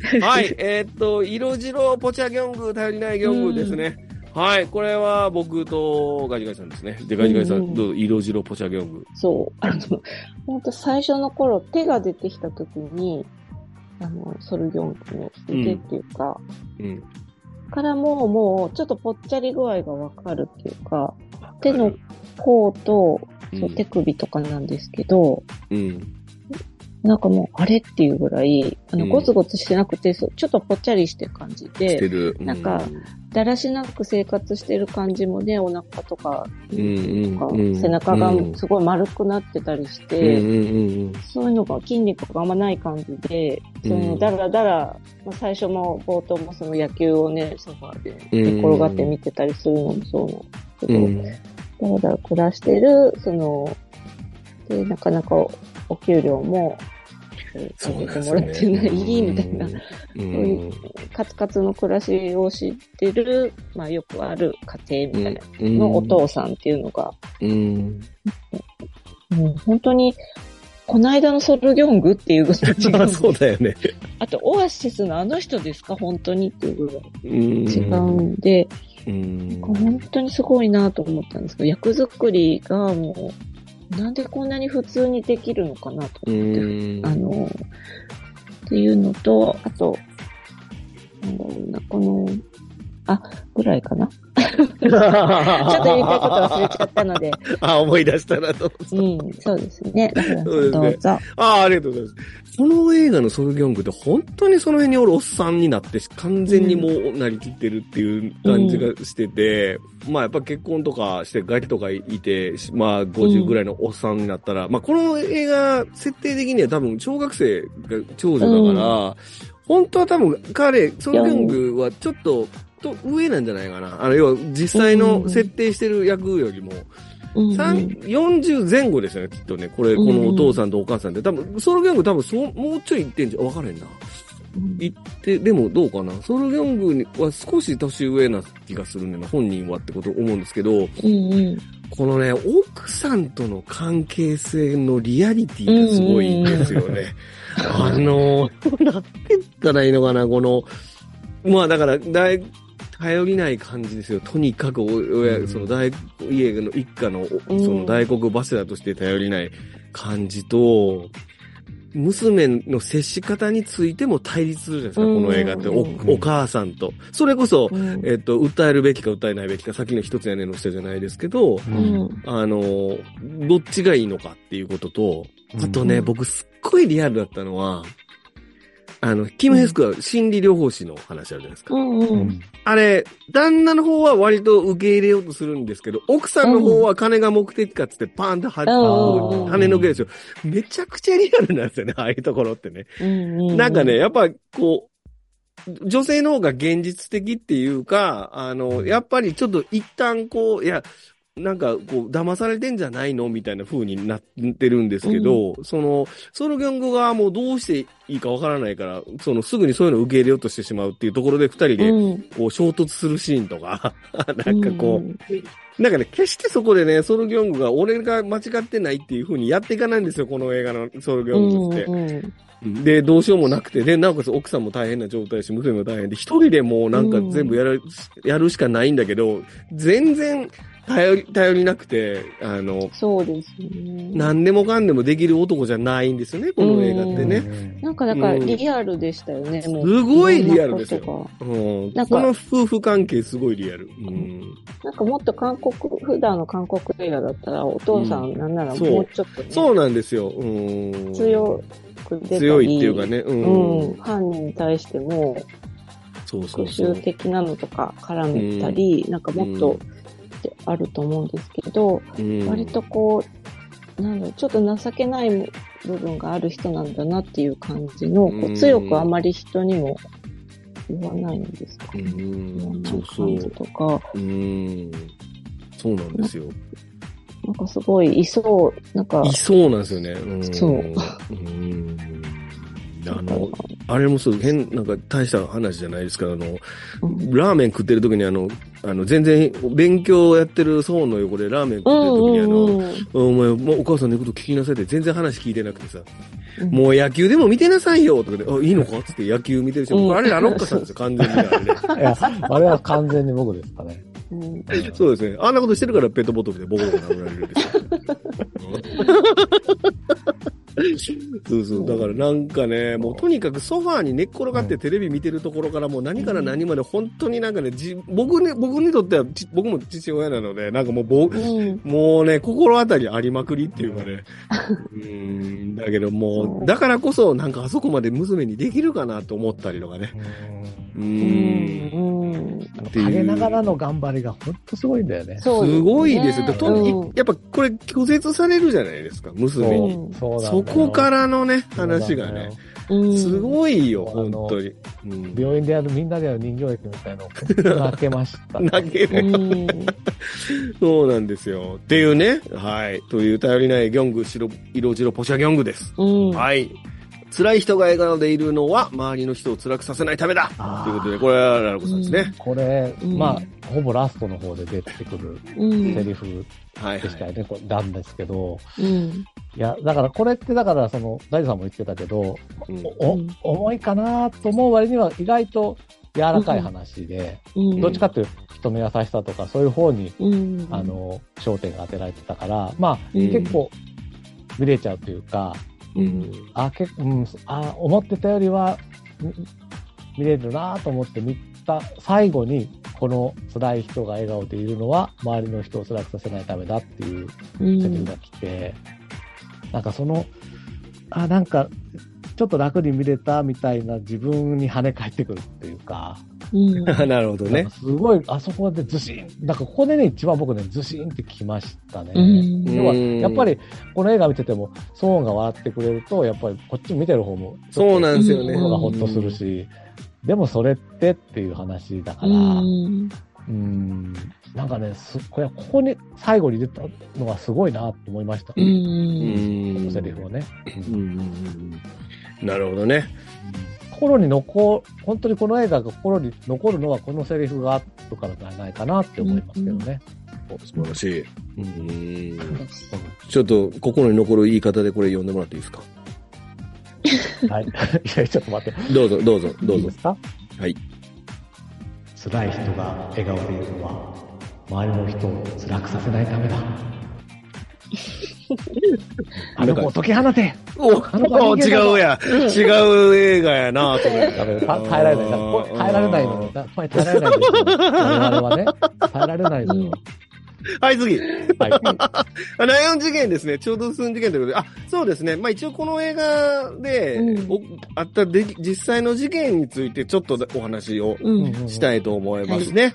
はい、えーっと、色白ポチャギョング、頼りないギョングですね。はい、これは僕とガジガジさんですね。で、ガジガジさん、うんどうぞ、色白ポチャギョング。そう。あの、本当最初の頃、手が出てきた時に、あの、ソルギョンクの腕っていうか、うん。からもう、もう、ちょっとぽっちゃり具合がわかるっていうか、手の甲と、そう手首とかなんですけど、うん。なんかもう、あれっていうぐらい、あの、うん。ゴツゴツしてなくて、そうちょっとぽっちゃりしてる感じしてで、る。なんかだらしなく生活してる感じもね、お腹とか、うん、かうん、背中がうん。すごい丸くなってたりしうん、て、そういうのが筋肉があんまない感じで、そうん。のだらだら、まあ、最初も冒頭もその野球をね、ソファーでうん寝転がって見てたりするのもそうなんですけど、うん。だらだら暮らしてる、その、で、なかなかおお給料も、えーそうですよねもらってない、みたいな、うそういん。カツカツの暮らしを知ってる、まあよくある家庭みたいな、うんのお父さんっていうのが、うん。もう本当に、この間のソルギョングっていうぐらい。そうだよね。あと、オアシスのあの人ですか本当にっていうぐらいうん。違うんで、うん。本当にすごいなと思ったんですけど、役作りがもう、なんでこんなに普通にできるのかなとう思って、ん。あの、っていうのと、あと、なんだろうな、この、あ、ぐらいかな。ちょっと言いたいこと忘れちゃったので。あ、思い出したなと。うん、そうですね。そうですねんどうぞ。ああ、ありがとうございます。この映画のソルギョングって本当にその辺におるおっさんになって、完全にもうなりきってるっていう感じがしてて、まあやっぱ結婚とかしてガキとかいて、まあ50ぐらいのおっさんになったら、まあこの映画、設定的には多分小学生が長女だから、本当は多分彼、ソルギョングはちょっと、と上なんじゃないかな。あの、要は実際の設定してる役よりも、うん三40前後ですよね、きっとね。これ、このお父さんとお母さんって。多分、ソロギョング多分そう、もうちょい行ってんじゃん。わからへんな。行って、でもどうかな。ソロギョングには少し年上な気がするねんな。本人はってこと思うんですけど、うんうん。このね、奥さんとの関係性のリアリティがすごいんですよね。あの、なんて言ったらいいのかな、この、まあだから、大、頼りない感じですよ。とにかくお、親、その大、家の一家の、うんその大黒柱として頼りない感じと、娘の接し方についても対立するじゃないですか、うんこの映画って。おうんお母さんと。それこそ、うんえっと、訴えるべきか訴えないべきか、さっきの一つ屋根の下じゃないですけど、ううん。あの、どっちがいいのかっていうことと、あとね、うん僕すっごいリアルだったのは、あの、キム・ヘスクは心理療法士の話あるじゃないですか。うんううんん。あれ、旦那の方は割と受け入れようとするんですけど、奥さんの方は金が目的かっつってパーンとは、うん跳ねのけですよ。めちゃくちゃリアルなんですよね、ああいうところってね。うん。なんかね、、やっぱこう、女性の方が現実的っていうか、あの、やっぱりちょっと一旦こう、いや、なんかこう、騙されてんじゃないの？みたいな風になってるんですけど、その、ソロギョング側もどうしていいかわからないから、そのすぐにそういうのを受け入れようとしてしまうっていうところで二人で、うん。こう、衝突するシーンとか、なんかこう、なんかね、決してそこでね、ソロギョングが俺が間違ってないっていう風にやっていかないんですよ、この映画のソロギョングって。うんうんで、どうしようもなくて、で、なおかつ奥さんも大変な状態だし、娘も大変で、一人でもうなんか全部やる、やるしかないんだけど、全然頼り、頼りなくて、あの、そうですね。何でもかんでもできる男じゃないんですよね、この映画ってね。なんかだからリアルでしたよね、もう。すごいリアルですよんなん。なんかこの夫婦関係すごいリアル。うん。なんかもっと韓国、普段の韓国映画だったら、お父さんなんならもうちょっとね、そうなんですよ。うん。強く出たり強いっていうかね。う。うんん、犯人に対しても、そうそう復そう讐。的なのとか絡めたり、なんかもっとあると思うんですけど、うん割とこう、なんだろう、ちょっと情けない部分がある人なんだなっていう感じの、こう強くあまり人にも言わないんですか？うね。いろんそうそう感じ。とか、うん。そうなんですよ。なんかすごいいそう、なんかい、そうなんですよね。うん、そううん。あの、あれもそう、変、なんか大した話じゃないですから、あの、うんラーメン食ってる時にあの、あの、全然勉強やってるソーンの横でラーメン食ってる時にあの、お前、もうお母さんの言うこと聞きなさいって全然話聞いてなくてさ、うんもう野球でも見てなさいよとかで、あ、いいのかつって野球見てるし、うんこれあれラロッカさんですよ、完全にあれね。いや、あれは完全に僕ですかね。うんそうですね。あんなことしてるからペットボトルでボコボコ殴られるんですよ。そうそう。だからなんかね、もうとにかくソファーに寝っ転がってテレビ見てるところからもう何から何まで本当になんかね、じ僕ね、僕にとってはち僕も父親なので、なんかもう僕、うんもうね、心当たりありまくりっていうかね。うーん、だけどもう、だからこそなんかあそこまで娘にできるかなと思ったりとかね。うー。うんんっていう陰ながらの頑張りが本当すごいんだよね。そうですすごいですよ。ねとにうんやっぱこれ拒絶されるじゃないですか、娘に。うんそそこからのね、話がね、うんすごいよ、本当に。うん病院でやるみんなでやる人形劇みたいなのを 泣けました。泣ける。うんそうなんですよ。っていうね、はい。という頼りないギョング、白色白ポシャギョングです。うんはい。辛い人が笑顔でいるのは、周りの人を辛くさせないためだ。ということで、これはラルコさんですね。これ、うん。まあ、ほぼラストの方で出てくるうん。セリフ。でしたよね、これなんですけど、うん。いや、だからこれってだから、その、大地さんも言ってたけど、うん。重いかなと思う割には意外と柔らかい話で、うん。どっちかっていうと人の優しさとかそういう方に、うん。あの、焦点が当てられてたから、まあ、うん。結構見れちゃうというか、うん。あ、結構、うん、あ、思ってたよりは、み見れるなと思って見た最後に、この辛い人が笑顔でいるのは、周りの人を辛くさせないためだっていううん。セリフが来て、なんかその、あ、なんか、ちょっと楽に見れたみたいな自分に跳ね返ってくるっていうか、うん なるほどね。すごい、あそこでずしん、なんかここでね、一番僕ね、ずしんってきましたね。うん要は、うんやっぱり、この映画見てても、ソーンが笑ってくれると、やっぱりこっち見てる方も、そうなんですよね。心がほっとするし、でもそれってっていう話だから、ううん、んなんかね、すこれここに最後に出たのがすごいなと思いました。う。うんんこのセリフをね。うんなるほどね。心に残、本当にこの映画が心に残るのはこのセリフがあるからじゃないかなって思いますけどね。お素晴らしい。うんちょっと心に残る言い方でこれ読んでもらっていいですか？はい。いや、ちょっと待って。どうぞ、どうぞ、どぞいういで。すか？はい。辛い人が笑顔でいるのは、周りの人を辛くさせないためだ。あの子を解き放ておあの子は人間だぞ違うや。違う映画やな、それ。ダメだた耐えられない。耐えられないのよ。耐えられないんですよ。我々はね。耐えられないのよ。はい、次。はい。あ ライオン事件ですね。ちょうど寸事件ということで。あ、そうですね。まあ一応この映画で、うんおあったで実際の事件についてちょっとお話をうん。したいと思いますね。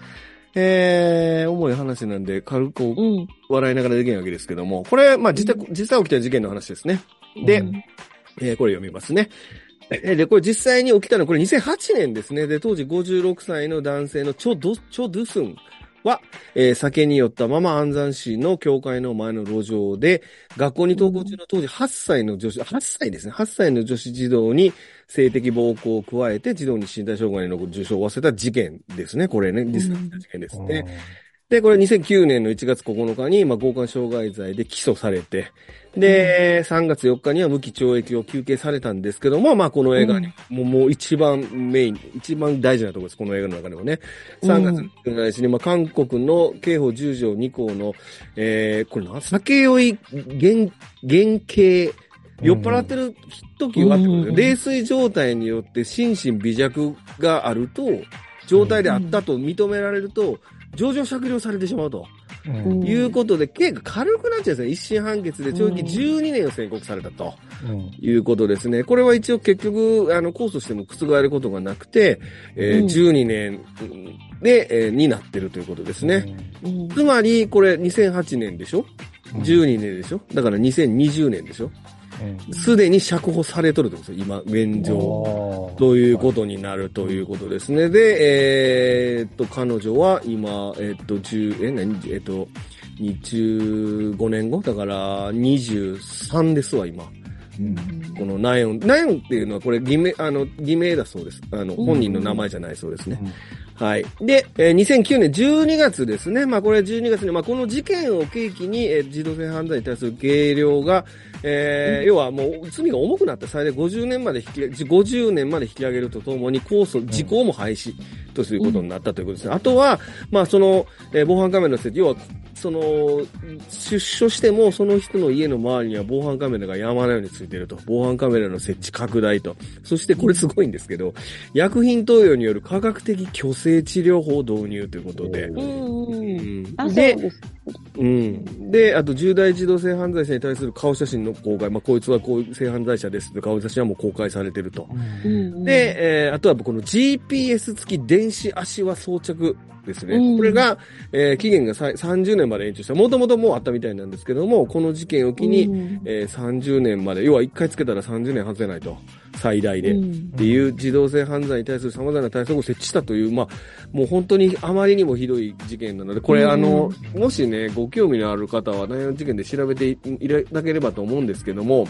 えー、重い話なんで軽くうん。笑いながらできるわけですけども、これ、まあ実際、実際起きた事件の話ですね。で、うんえーこれ読みますね。えーで、これ実際に起きたのは、これ2008年ですね。で、当時56歳の男性のチョド、チョドゥスンは、えー酒に酔ったまま安山市の教会の前の路上で、学校に登校中の当時8歳の女子、8歳ですね。8歳の女子児童に性的暴行を加えて、児童に身体障害の重傷を負わせた事件ですね。これね、実際に起きた事件ですね。で、これ2009年の1月9日に、まあ、強姦傷害罪で起訴されて、で、3月4日には無期懲役を求刑されたんですけども、まあ、この映画に、もうもう一番メイン、一番大事なところです、この映画の中でもね。3月17日に、まあ、韓国の刑法10条2項の、えー、これな、酒酔い、減、減刑、酔っ払ってる時はってことで、うん泥酔状態によって心身微弱があると、状態であったと認められると、上場酌量されてしまうということで、刑が軽くなっちゃうんですね。一審判決で懲役12年を宣告されたとうんいうことですね。これは一応結局、あの、控訴しても覆ることがなくて、えーうん12年で、えーになってるということですね。うんつまり、これ2008年でしょ ?12 年でしょ？だから2020年でしょ？うんすでに釈放されとるってことですよ、今、現状。ということになるということですね。で、えーっと、彼女は今、えーっと、10、え、何、えーっと、25年後？だから、23ですわ、今。このナヨン、ナヨンっていうのはこれ偽名、あの、偽名だそうです。あの、本人の名前じゃないそうですね。はい。で、えー2009年12月ですね。まあこれ12月に、まあこの事件を契機に、えー児童性犯罪に対する軽量が、えー要はもう罪が重くなった最大50年まで引き上げ、50年まで引き上げるとともに控訴、時効も廃止とすることになったということですね。あとは、まあその、えー防犯カメラの設置、要は、その、出所してもその人の家の周りには防犯カメラが山のようについていると。防犯カメラの設置拡大と。そしてこれすごいんですけど、薬品投与による科学的虚勢治療法導入ということで。うんで。うん。で、あと重大児童性犯罪者に対する顔写真の公開。まあ、こいつはこういう性犯罪者ですって顔写真はもう公開されてると。うんで、えーあとはこの GPS 付き電子足輪装着ですね。うんこれが、えー期限がさ30年まで延長した。もともともうあったみたいなんですけども、この事件を機に、うんえー30年まで、要は1回つけたら30年外せないと。最大で。うんっていう児童性犯罪に対する様々な対策を設置したという、まあ、もう本当にあまりにもひどい事件なので、これ、うんあの、もしね、ご興味のある方は、内容事件で調べていただければと思うんですけども、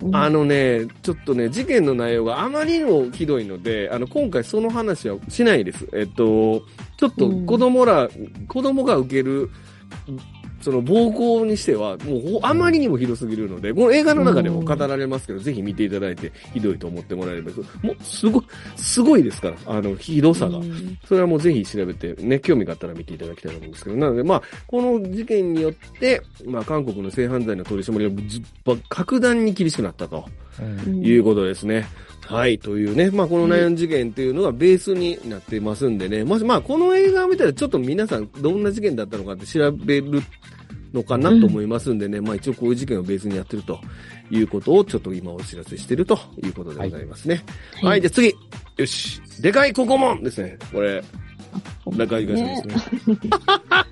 うんあのね、ちょっとね、事件の内容があまりにもひどいので、あの、今回その話はしないです。えっと、ちょっと子供ら、子供が受ける、その暴行にしては、もうほあまりにもひどすぎるので、この映画の中でも語られますけど、ぜひ見ていただいて、ひどいと思ってもらえれば、もうすごい、すごいですから、あの、ひどさが。うんそれはもうぜひ調べて、ね、興味があったら見ていただきたいと思うんですけど、なので、まあ、この事件によって、まあ、韓国の性犯罪の取り締まりが格段に厳しくなったとうんいうことですね。はい、というね、まあこのナヨン事件っていうのがベースになってますんでね、もしまあこの映画を見たらちょっと皆さんどんな事件だったのかって調べるのかなと思いますんでね、まあ一応こういう事件をベースにやってるということをちょっと今お知らせしてるということでございますね。はい、はいじゃあ次。よし。でかいココモンですね。これ、中井がですね。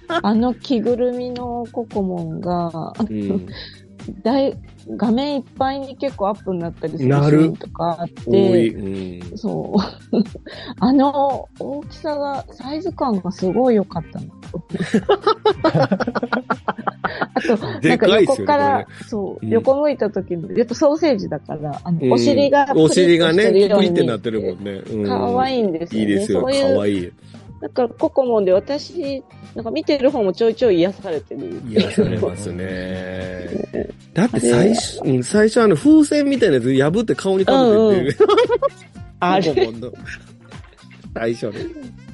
あの着ぐるみのココモンが、うん。大、画面いっぱいに結構アップになったりするシーンとかあっ。て、うん。そう。あの大きさが、サイズ感がすごい良かったの。あと、なんか横から、こそう、うん横向いた時に、やっぱソーセージだから、あの、うんお尻がお尻がね、プリってなってるもんね。うんかわいいんですよね。いいですよ。かそういう、わいい。だからココモンで私、なんか見てる方もちょいちょい癒されてる。癒されますね。だって最初、うん最初あの風船みたいなやつ破って顔にかぶってって、あれ、ココモンの最初ね。うん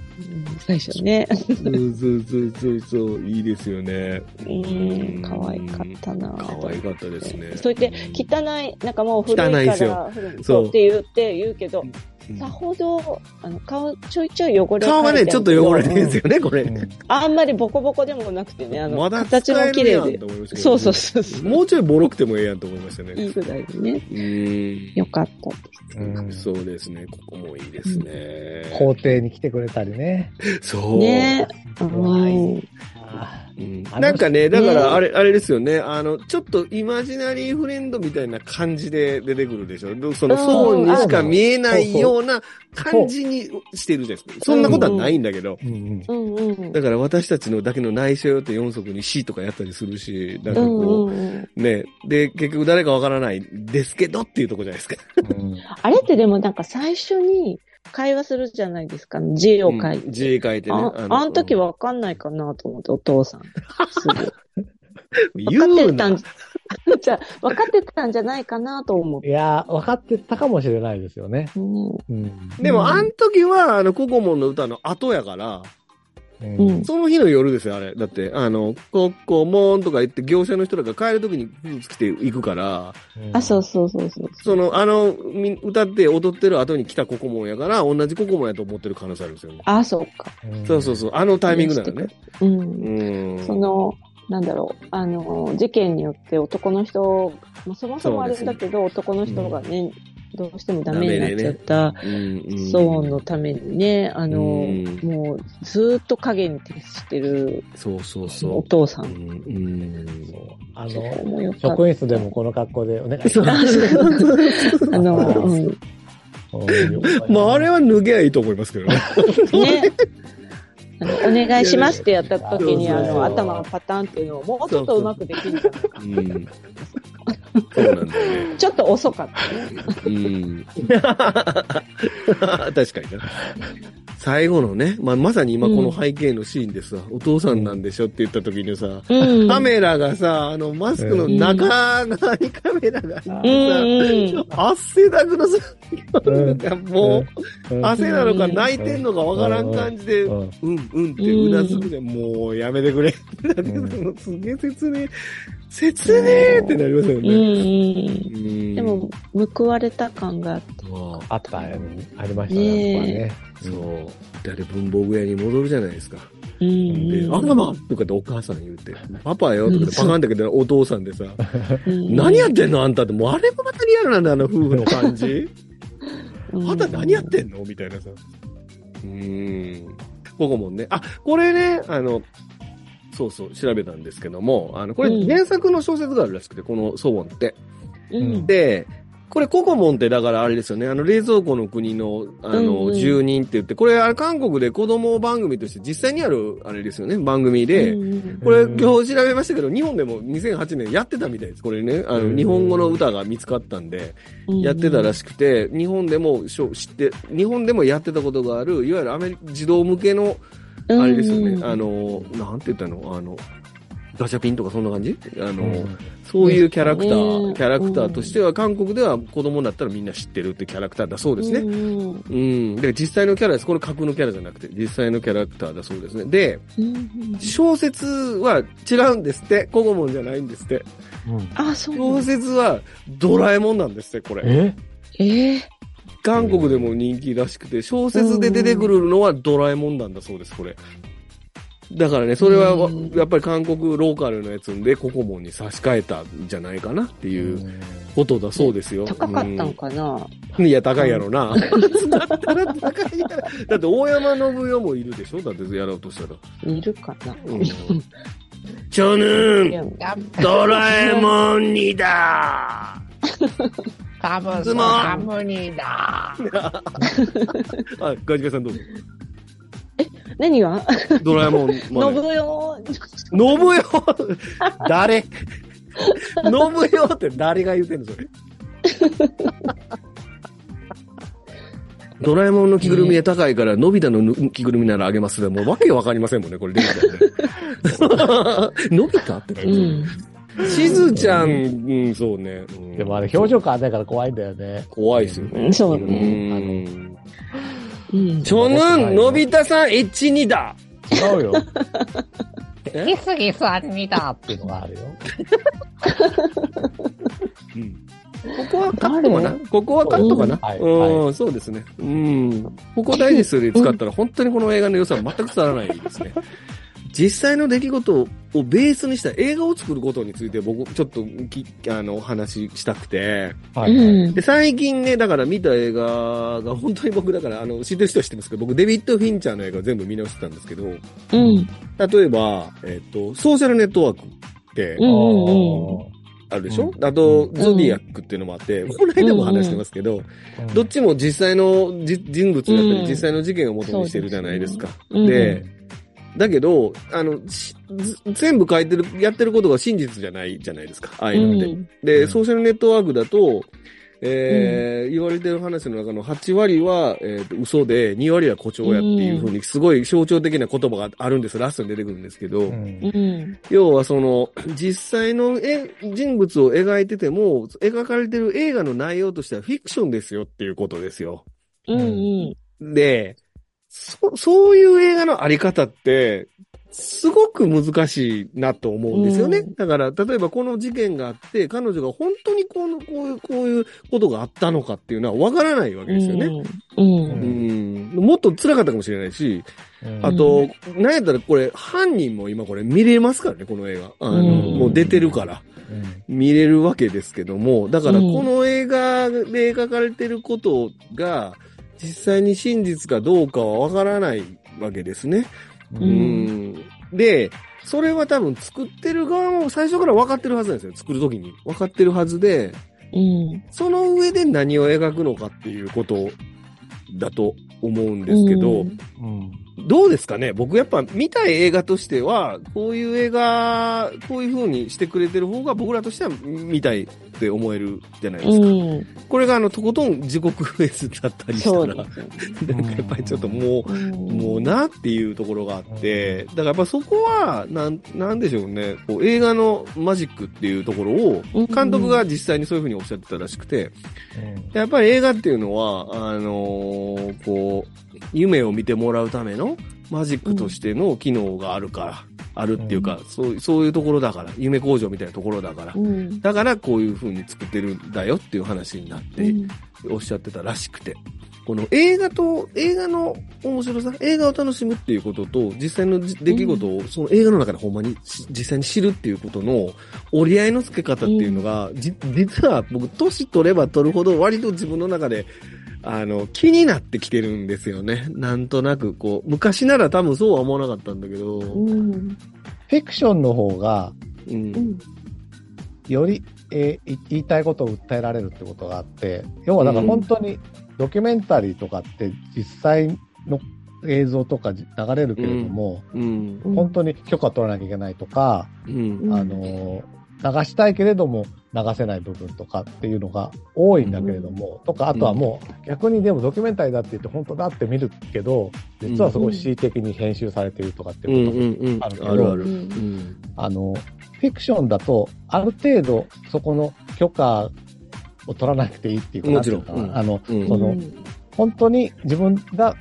最初ね。そうそうそうそうそう、いいですよね。うん、可愛かったな可愛かったですね。そう言って、汚い、なんかもう古いか汚いですよら、古いそうって言って言うけど、うんさほど、あの、顔ちょいちょい汚れ顔はね、ちょっと汚れてるんですよ。よね、これ。うんあんまりボコボコでもなくてね、あの、形も綺麗で。で。そうそうそうそう。もうちょいボロくてもええやんと思いましたね。いいぐらいでね。うん。よかったそうですね。ここもいいですね。校庭に来てくれたりね。そう。ねう怖いうんなんかね、だかねらあれ、あれですよね。あの、ちょっとイマジナリーフレンドみたいな感じで出てくるでしょ。どその、うんソーンにしか見えないような感じにしてるじゃないですか。そんなことはないんだけど。だから私たちのだけの内緒よって4足に C とかやったりするし、なんかうこんうね。で、結局誰かわからないですけどっていうとこじゃないですか。う んあれってでもなんか最初に会話するじゃないですか。字を書いて。うん字書いてね。ああの時わかんないかなと思って、お父さん。すぐ。言 分かって。たんじゃ、分かってたんじゃないかなと思って。いやー、分かってたかもしれないですよね。うんうん。でも、あの時は、あの、ココモンの歌の後やから、その日の夜ですよ、あれ。だって、あの、ココモンとか言って業者の人らが帰る時にスーツ着て行くから、あ、そうそうそうそう。その、あの、み歌って踊ってる後に来たココモンやから、同じココモンやと思ってる可能性あるんですよね。あ、そうか。うんそうそうそう、あのタイミングなのね。うん。うん。その、なんだろう、あの、事件によって男の人、まあ、そもそもあれだけど、男の人がね、どうしてもダメになっちゃった、うん、うん。騒音のためにね、あの、うんもうずっと影に徹してるそうそうおそう。父さ。うんん、うん。あの、職員室でもこの格好でお願いしまあす。あの、うん。う んまあ、あれは脱げばいいと思いますけどね。ね。あの、お願いしますってやった時に、あの、頭がパターンっていうのをもうちょっとうまくできるじゃないか。うん。そうなんだよね。ちょっと遅かったね。うん。確かにな。最後のね、まあ、まさに今この背景のシーンでさ、お父さんなんでしょって言った時にさ、うん。カメラがさ、あの、マスクの中側にカメラがあってうんうん。さ、汗だくのさ、もう、うん汗なのか泣いてんのかわからん感じで、うんうん、うんってうなずくで、もうやめてくれ。んすげえ切ねえ。切ねえってなりますようんね。うん。うんでも、報われた感があって。あった、ありましたね、ねそこはね。そう。で、あれ文房具屋に戻るじゃないですか。うんで、うん。あらまとかってお母さん言うて、パパよとかってパカンだけど、お父さんでさ、うん何やってんのあんたって、もうあれもまたリアルなんだ、あの夫婦の感じ。あんた何やってんのみたいなさ。うーん。ここもね。あ、これね、あの、そうそう、調べたんですけども、あの、これうん。原作の小説があるらしくて、このソウォンって。うん。で、これココモンってだからあれですよね、あの冷蔵庫の国の、あうんの、うん。住人って言って、これあれ韓国で子供番組として実際にあるあれですよね、番組で、うんこれ今日調べましたけど、日本でも2008年やってたみたいです。これね、あの、うん。日本語の歌が見つかったんで、やってたらしくて、日本でもしょ知って、日本でもやってたことがある、いわゆるアメリ児童向けの、あれですよね、あの、なんて言ったの？あの、ガチャピンとかそんな感じ？あの、そういうキャラクター、ねキャラクターとしては、韓国では子供だったらみんな知ってるってキャラクターだそうですね。ね。うん。で、実際のキャラです。これ架空のキャラじゃなくて、実際のキャラクターだそうですね。で、うん小説は違うんですって。コゴモンじゃないんですって。うんあ、そう小だ。説はドラえもんなんですって、これ。ええ？え？韓国でも人気らしくて、小説で出てくるのはドラえもんなんだそうです、これ。だからね、それはやっぱり韓国ローカルのやつでココモンに差し替えたんじゃないかなっていうことだそうですよ。高かったのかな、うんいや、高いやろな。だったら高いやろ。だって大山信代もいるでしょ？だってやろうとしたら。いるかな、うんちょぬんいやドラえもんにだ カムズモンカムニだ。あ、ガジカさんどうぞ。何が？ドラえもん。信よ。信代？誰？信代って誰が言うてんのそれ？ドラえもんの着ぐるみが高いから、のび太の着ぐるみならあげますでもうわけわかりませんもんね、これ出てきたらね。のび太ってなうるん。しずちゃん、うん、そうね。うんでもあれ表情変わんないから怖いんだよね。怖いですよね。うんそううね。ん。うん。ちょぬん、のび太さん、エッチにだ違うよ。ギスギスにだ。っていうのがあるよ。うんここはカットかな？誰？ここはカットかな？はいうん、そうですね。うん。ここダイジェストで使ったら本当にこの映画の良さは全く伝わらないですね。実際の出来事をベースにした映画を作ることについて僕ちょっときあのお話ししたくて。はいはい。うんで、最近ね、だから見た映画が本当に僕だからあの知ってる人は知ってますけど、僕デビッド・フィンチャーの映画を全部見直してたんですけど、うん。例えば、えっ、と、ソーシャルネットワークってうんうんうん。あるでしょ、うんあと、ゾディアックっていうのもあって、この間も話してますけど、うんどっちも実際のじ人物だったり、うん実際の事件を元にしてるじゃないですか。うんで、だけど、あの、全部書いてる、やってることが真実じゃないじゃないですか。ああいうのって。うんで、うんソーシャルネットワークだと、えー言われてる話の中の8割は、えーと嘘で、2割は誇張やっていうふうに、すごい象徴的な言葉があるんです。ラストに出てくるんですけど、うんうん。要はその、実際の絵人物を描いてても、描かれてる映画の内容としてはフィクションですよっていうことですよ。うんうん。で、そ、そういう映画のあり方って、すごく難しいなと思うんですよね。うんだから、例えばこの事件があって、彼女が本当にこの、こういう、こういうことがあったのかっていうのはわからないわけですよね。うん。うん。もっと辛かったかもしれないし、うんあと、なんやったらこれ、犯人も今これ見れますからね、この映画。あの、うんもう出てるから。見れるわけですけども、だからうんこの映画で描かれてることが、実際に真実かどうかはわからないわけですね。ううんん。で、それは多分作ってる側も最初から分かってるはずなんですよ。作るときに。分かってるはずで、うん。その上で何を描くのかっていうことだと思うんですけど、うんうんどうですかね？僕やっぱ見たい映画としては、こういう映画、こういう風にしてくれてる方が僕らとしては見たいって思えるじゃないですか。うん。これがあの、とことん自国ベースだったりしたら、そう なんかやっぱりちょっともう、うん。もうなっていうところがあって、だからやっぱそこは、なん、なんでしょうね、こう映画のマジックっていうところを、うん監督が実際にそういう風におっしゃってたらしくて、やっぱり映画っていうのは、あのーこう、夢を見てもらうためのマジックとしての機能があるから、あるっていうか、そう、そういうところだから、夢工場みたいなところだから、うん。だからこういう風に作ってるんだよっていう話になって、うんおっしゃってたらしくて。この映画と、映画の面白さ、映画を楽しむっていうことと、実際のじ出来事を、その映画の中でほんまにし実際に知るっていうことの折り合いの付け方っていうのが、じ実は僕、年取れば取るほど割と自分の中で、あの、気になってきてるんですよね。なんとなく、こう、昔なら多分そうは思わなかったんだけど、うん。フィクションの方が、うんう。ん。より、えーい言いたいことを訴えられるってことがあって、要はだから本当にドキュメンタリーとかって実際の映像とか流れるけれども、うん。うん本当に許可取らなきゃいけないとか、あのー流したいけれども流せない部分とかっていうのが多いんだけれども、とか、あとはもう逆にでもドキュメンタリーだって言って本当だって見るけど、実はすごい恣意的に編集されてるとかってうん。いうこともうん。あるけど。ううんん。あの、フィクションだと、ある程度、そこの許可を取らなくていいっていうか、もちろんなんあの、うんその、本当に自分が、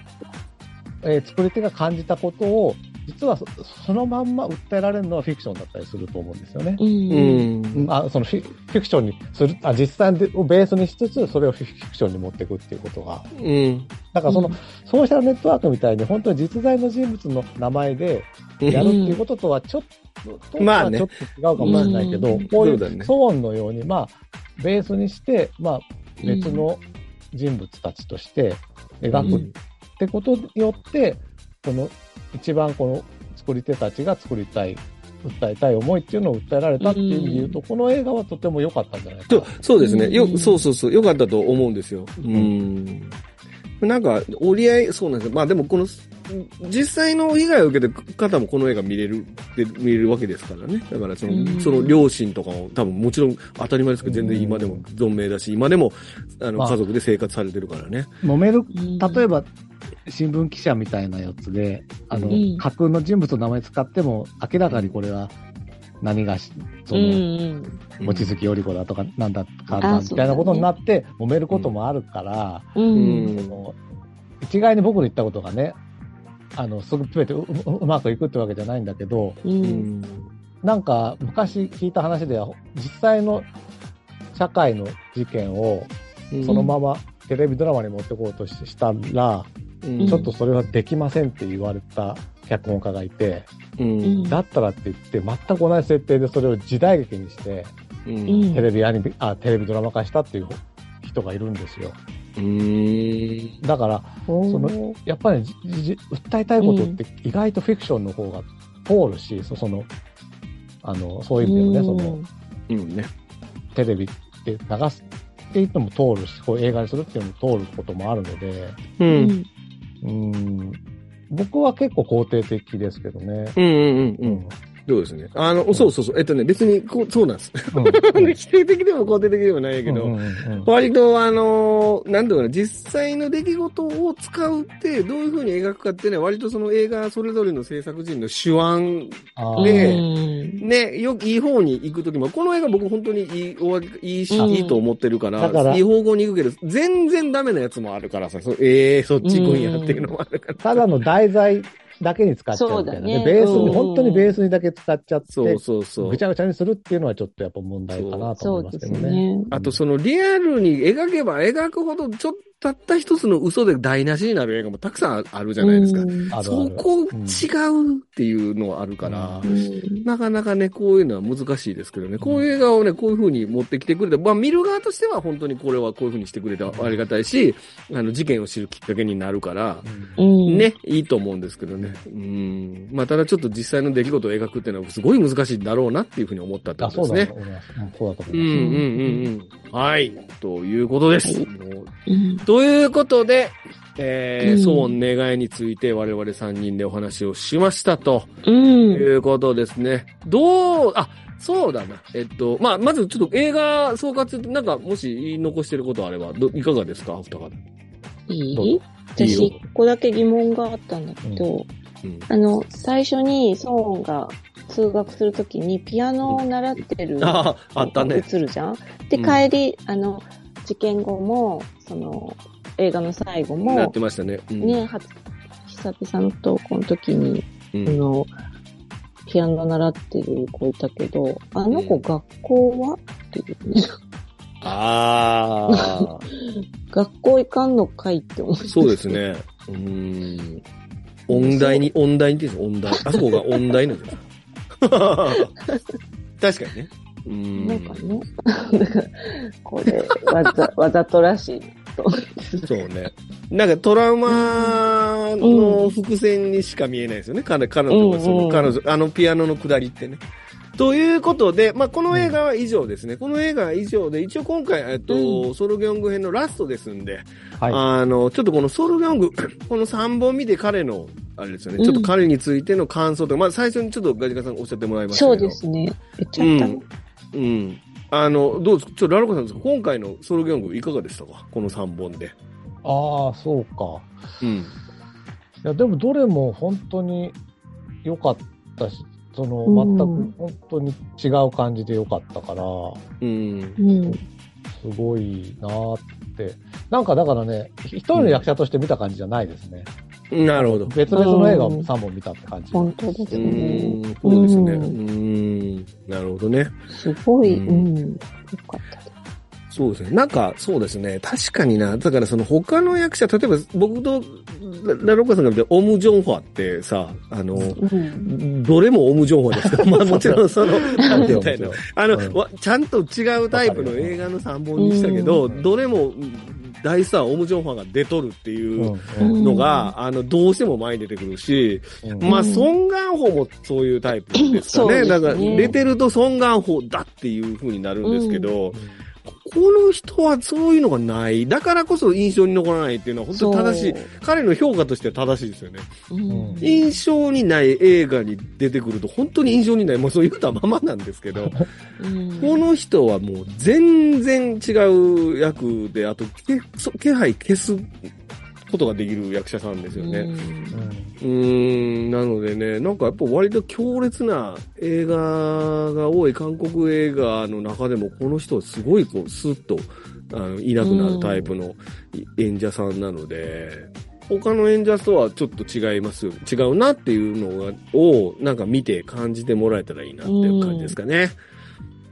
えー作り手が感じたことを、実はそそのまんま訴えられるのはフィクションだったりすると思うんですよね。うん。うん。あそのフィフィクションにする、あ実際をベースにしつつ、それをフィフィクションに持っていくっていうことが。うん。だからその、うんソーシャルネットワークみたいに本当に実在の人物の名前でやるっていうこととはちょっと、とまあちょっと違うかもしれないけど、うんこういそうだねう騒音のように、まあ、ベースにして、まあ、別の人物たちとして描くってことによって、この一番この作り手たちが作りたい、訴えたい思いっていうのを訴えられたっていう意味で言うと、この映画はとても良かったんじゃないかなそう。そうですね。よう、んそうそうそう。よかったと思うんですよ。うん。なんか、折り合い、そうなんですよ。まあでも、この、実際の被害を受けてる方もこの映画見れる、で見れるわけですからね。だからその、うんその両親とかも多分もちろん当たり前ですけど、全然今でも存命だし、今でも、あの、まあ家族で生活されてるからね。揉めるうん例えば、新聞記者みたいなやつで、あの、うん架空の人物の名前使っても、明らかにこれは何がし、そうんうの、ん。望月頼子だとか、なんだかあな、みそうだねたいなことになって、揉めることもあるから、う。うんんそ。の一概に僕の言ったことがね、あの、すぐ全てうううまくいくってわけじゃないんだけど、う。うんん。なんか、昔聞いた話では、実際の社会の事件を、そのままテレビドラマに持ってこうとししたら、うんちょっとそれはできませんって言われた脚本家がいて、う。うんん。だったらって言って、全く同じ設定でそれを時代劇にして、うん。うんテレビアニメ、あ、テレビドラマ化したっていう人がいるんですよ。うん。だから、そのやっぱり訴えたいことって意外とフィクションの方が通るし、そその、あの、そういう意味でもね、その、うんね。テレビで流すって言っても通るし、こう映画にするっていうのも通ることもあるので。うん、僕は結構肯定的ですけどね。うんうんうんううん。そうですね？あの、そうそうそう。えっとね、別にこう、そうなんです。うん 否定的でも肯定的でもないけど、割と、あのーなんていうかな、実際の出来事を使うって、どういう風に描くかっていうのは、割とその映画それぞれの制作人の手腕、でうんね、よくいい方に行くときも、この映画僕本当にいい、いいし、うんいいと思ってるから、だからいい方向に行くけど、全然ダメなやつもあるからさ、そええー、そっち行くんやっていうのもあるから。ただの題材だけに使っちゃうみたいなね。ねベースに、うん本当にベースにだけ使っちゃって、そうそうそうぐち。ゃぐちゃにするっていうのはちょっとやっぱ問題かなと思いますけどね。すね。あとそのリアルに描けば描くほど、ちょっとたった一つの嘘で台無しになる映画もたくさんあるじゃないですか。そこ違うっていうのはあるから、うんなかなかね、こういうのは難しいですけどね、こういう映画をね、こういう風に持ってきてくれて、まあ見る側としては本当にこれはこういう風にしてくれてありがたいし、あの、事件を知るきっかけになるから、うん。ね、いいと思うんですけどね。うん。まあ、ただちょっと実際の出来事を描くっていうのはすごい難しいんだろうなっていうふうに思ったってあ、ことですねそうだと。思います。うんそうだと思うん。うんうん。はい。ということです。ということで、えー、うん騒音願いについて我々3人でお話をしましたとうん。いうことですね。どう、あ、そうだな。えっと、まあ、まずちょっと映画総括、なんかもし言い残してることあれば、どいかがですか？お二方。いい？私、よ一個だけ疑問があったんだけど、うん。あの、最初にソーンが通学するときにピアノを習ってるあ、あったね。映るじゃん？で、うん帰り、あの、事件後も、その、映画の最後なっもて、ましたね。うん。ね、初、久々の投稿の時に、うんあの、ピアノ習ってる子いたけど、あの子うん学校は？っていうね。ああ。学校行かんのかいって思って。そうです。ね。うーん。音大に、音大にって言うんですよ音大。あそこが音大なんですよ。確かにね。うーん。なんかね、これ、わざ、わざとらしい。そうね。なんかトラウマの伏線にしか見えないですよね。彼彼女がその、うんうん彼女、あのピアノの下りってね。ということで、まあ、この映画は以上ですね。この映画は以上で、一応今回、えっと、うソロギョング編のラストですんで、はい。あの、ちょっとこのソロギョング、この3本見て彼の、あれですよね、うんちょっと彼についての感想とか、まあ最初にちょっとガジカさんおっしゃってもらいましたそうけど。ですね。言っちゃった。うん。うん。あの、どうですか？ちょっとラロコさんですか今回のソロギョングいかがでしたか？この3本で。ああ、そうか。うん。いや、でもどれも本当に良かったし、その、うん全く本当に違う感じで良かったから、うん。うん。すごいなーって。なんかだからね、一人の役者として見た感じじゃないですね。なるほど。別々の映画を3本見たって感じ。本当ですうね。ーん、そうですね。ううんーん、なるほどね。すごい、うんうん。よかったです。そうですね。なんか、そうですね。確かにな。だからその他の役者、例えば僕とララロッカさんが見て、オム・ジョンファってさ、あの、うん。どれもオム・ジョンファですけど、まあもちろんその、なんて言ったらいいの あの、うんわちゃんと違うタイプの映画の3本にしたけど、うんどれもうん大スター、オム・ジョンファが出とるっていうのが、あの、どうしても前に出てくるし、うん。まあ、ソン・ガンホもそういうタイプですかね。だから、出てるとソン・ガンホだっていう風になるんですけど、この人はそういうのがない。だからこそ印象に残らないっていうのは本当に正しい。彼の評価としては正しいですよね。そう。うん。うん印象にない映画に出てくると本当に印象にない。もうそう言ったままなんですけど、うんこの人はもう全然違う役で、あと、気配消すことができる役者さんですよね。うんうーん、なのでね、なんかやっぱ割と強烈な映画が多い韓国映画の中でも、この人はすごいこう、スッと、あの、いなくなるタイプのい演者さんなので、他の演者とはちょっと違いますよ。違うなっていうのがを、なんか見て感じてもらえたらいいなっていう感じですかね。うん。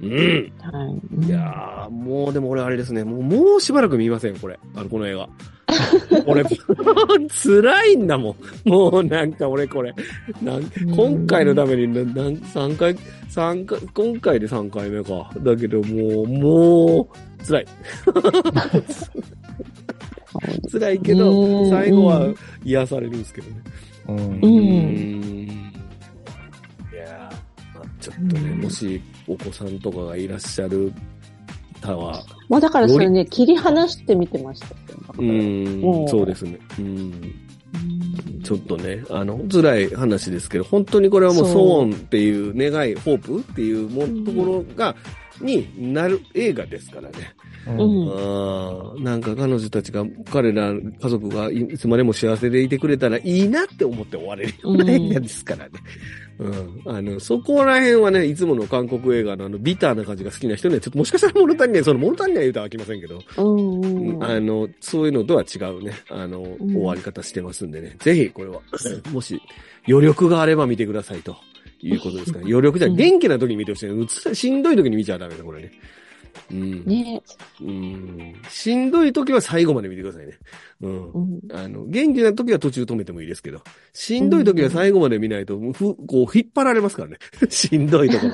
はい。いやー、もうでも俺あれですね、もう、もうしばらく見ません、これ。あの、この映画。俺、辛いんだもん。もうなんか俺これ。なん今回のためにな、なん、3回、三回、今回で3回目か。だけどもう、もう、辛い。辛いけど、うん最後は癒されるんですけどね。うんううんん。いやちょっとね、うんもしお子さんとかがいらっしゃる方は、まあだからそれね、切り離して見てましたよ。ううんん、そうですね。うん。ちょっとね、あの、辛い話ですけど、本当にこれはもう、そうソーンっていう願い、ホープっていうもうんところが、になる映画ですからね。うんなんか彼女たちが、彼ら家族がいつまでも幸せでいてくれたらいいなって思って終われるような映画ですからね。うん。あの、そこら辺はね、いつもの韓国映画のあの、ビターな感じが好きな人には、ちょっともしかしたら物足りない、その物足りない言うとは飽きませんけど、うんうん。あの、そういうのとは違うね、あの、ん終わり方してますんでね。ぜひ、これは、もし、余力があれば見てくださいということですから、余力じゃうん元気な時に見てほしいね。うつしんどい時に見ちゃダメだ、これね。うん。ねうん。しんどい時は最後まで見てくださいね。うん。うん。あの、元気な時は途中止めてもいいですけど、しんどい時は最後まで見ないと、ふ、こう、引っ張られますからね。しんどいとこ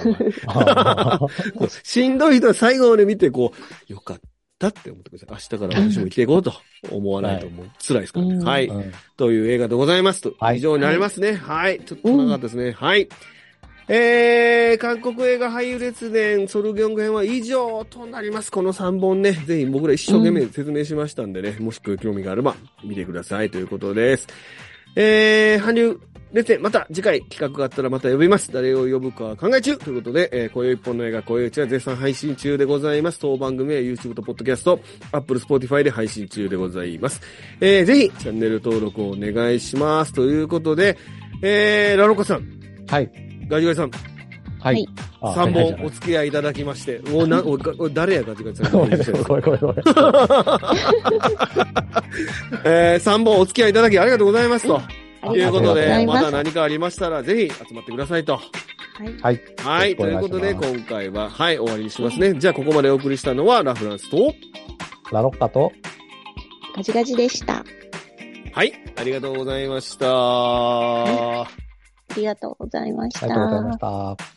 ろ しんどい人は最後まで見て、こう、よかったって思ってください。明日から私も生きていこうと思わないともう辛いですからね。うんはい。ーうんという映画でございますと。はい以上になりますね。はい。ちょっと長かったですね。はい。えー、韓国映画俳優列伝ソルギョング編は以上となります。この3本ね、ぜひ僕ら一生懸命説明しましたんでね、もし興味があれば見てくださいということです。えー、韓流列伝、また次回企画があったらまた呼びます。誰を呼ぶかは考え中ということで、えー、今宵一本の映画、今宵一は絶賛配信中でございます。当番組は YouTube と Podcast、Apple、Spotify で配信中でございます。えー、ぜひチャンネル登録をお願いします。ということで、えー、ラロカさん、はい。ガジガジさん、はい。はいあ3はいはい本お付き合いいただきまして、おな、お、お誰やガジガジさん。ごめんごめんごめんごめん。えー、3本お付き合いいただきありがとうございますと。あいうことで、ま。た何かありましたら、ぜひ集まってくださいと。はい。はい。はい。ということで、今回は、はい、終わりにしますね。じゃあ、ここまでお送りしたのは、ラフランスと、ラロッカと、ガジガジでした。はい、ありがとうございました。ありがとうございました。ありがとうございました。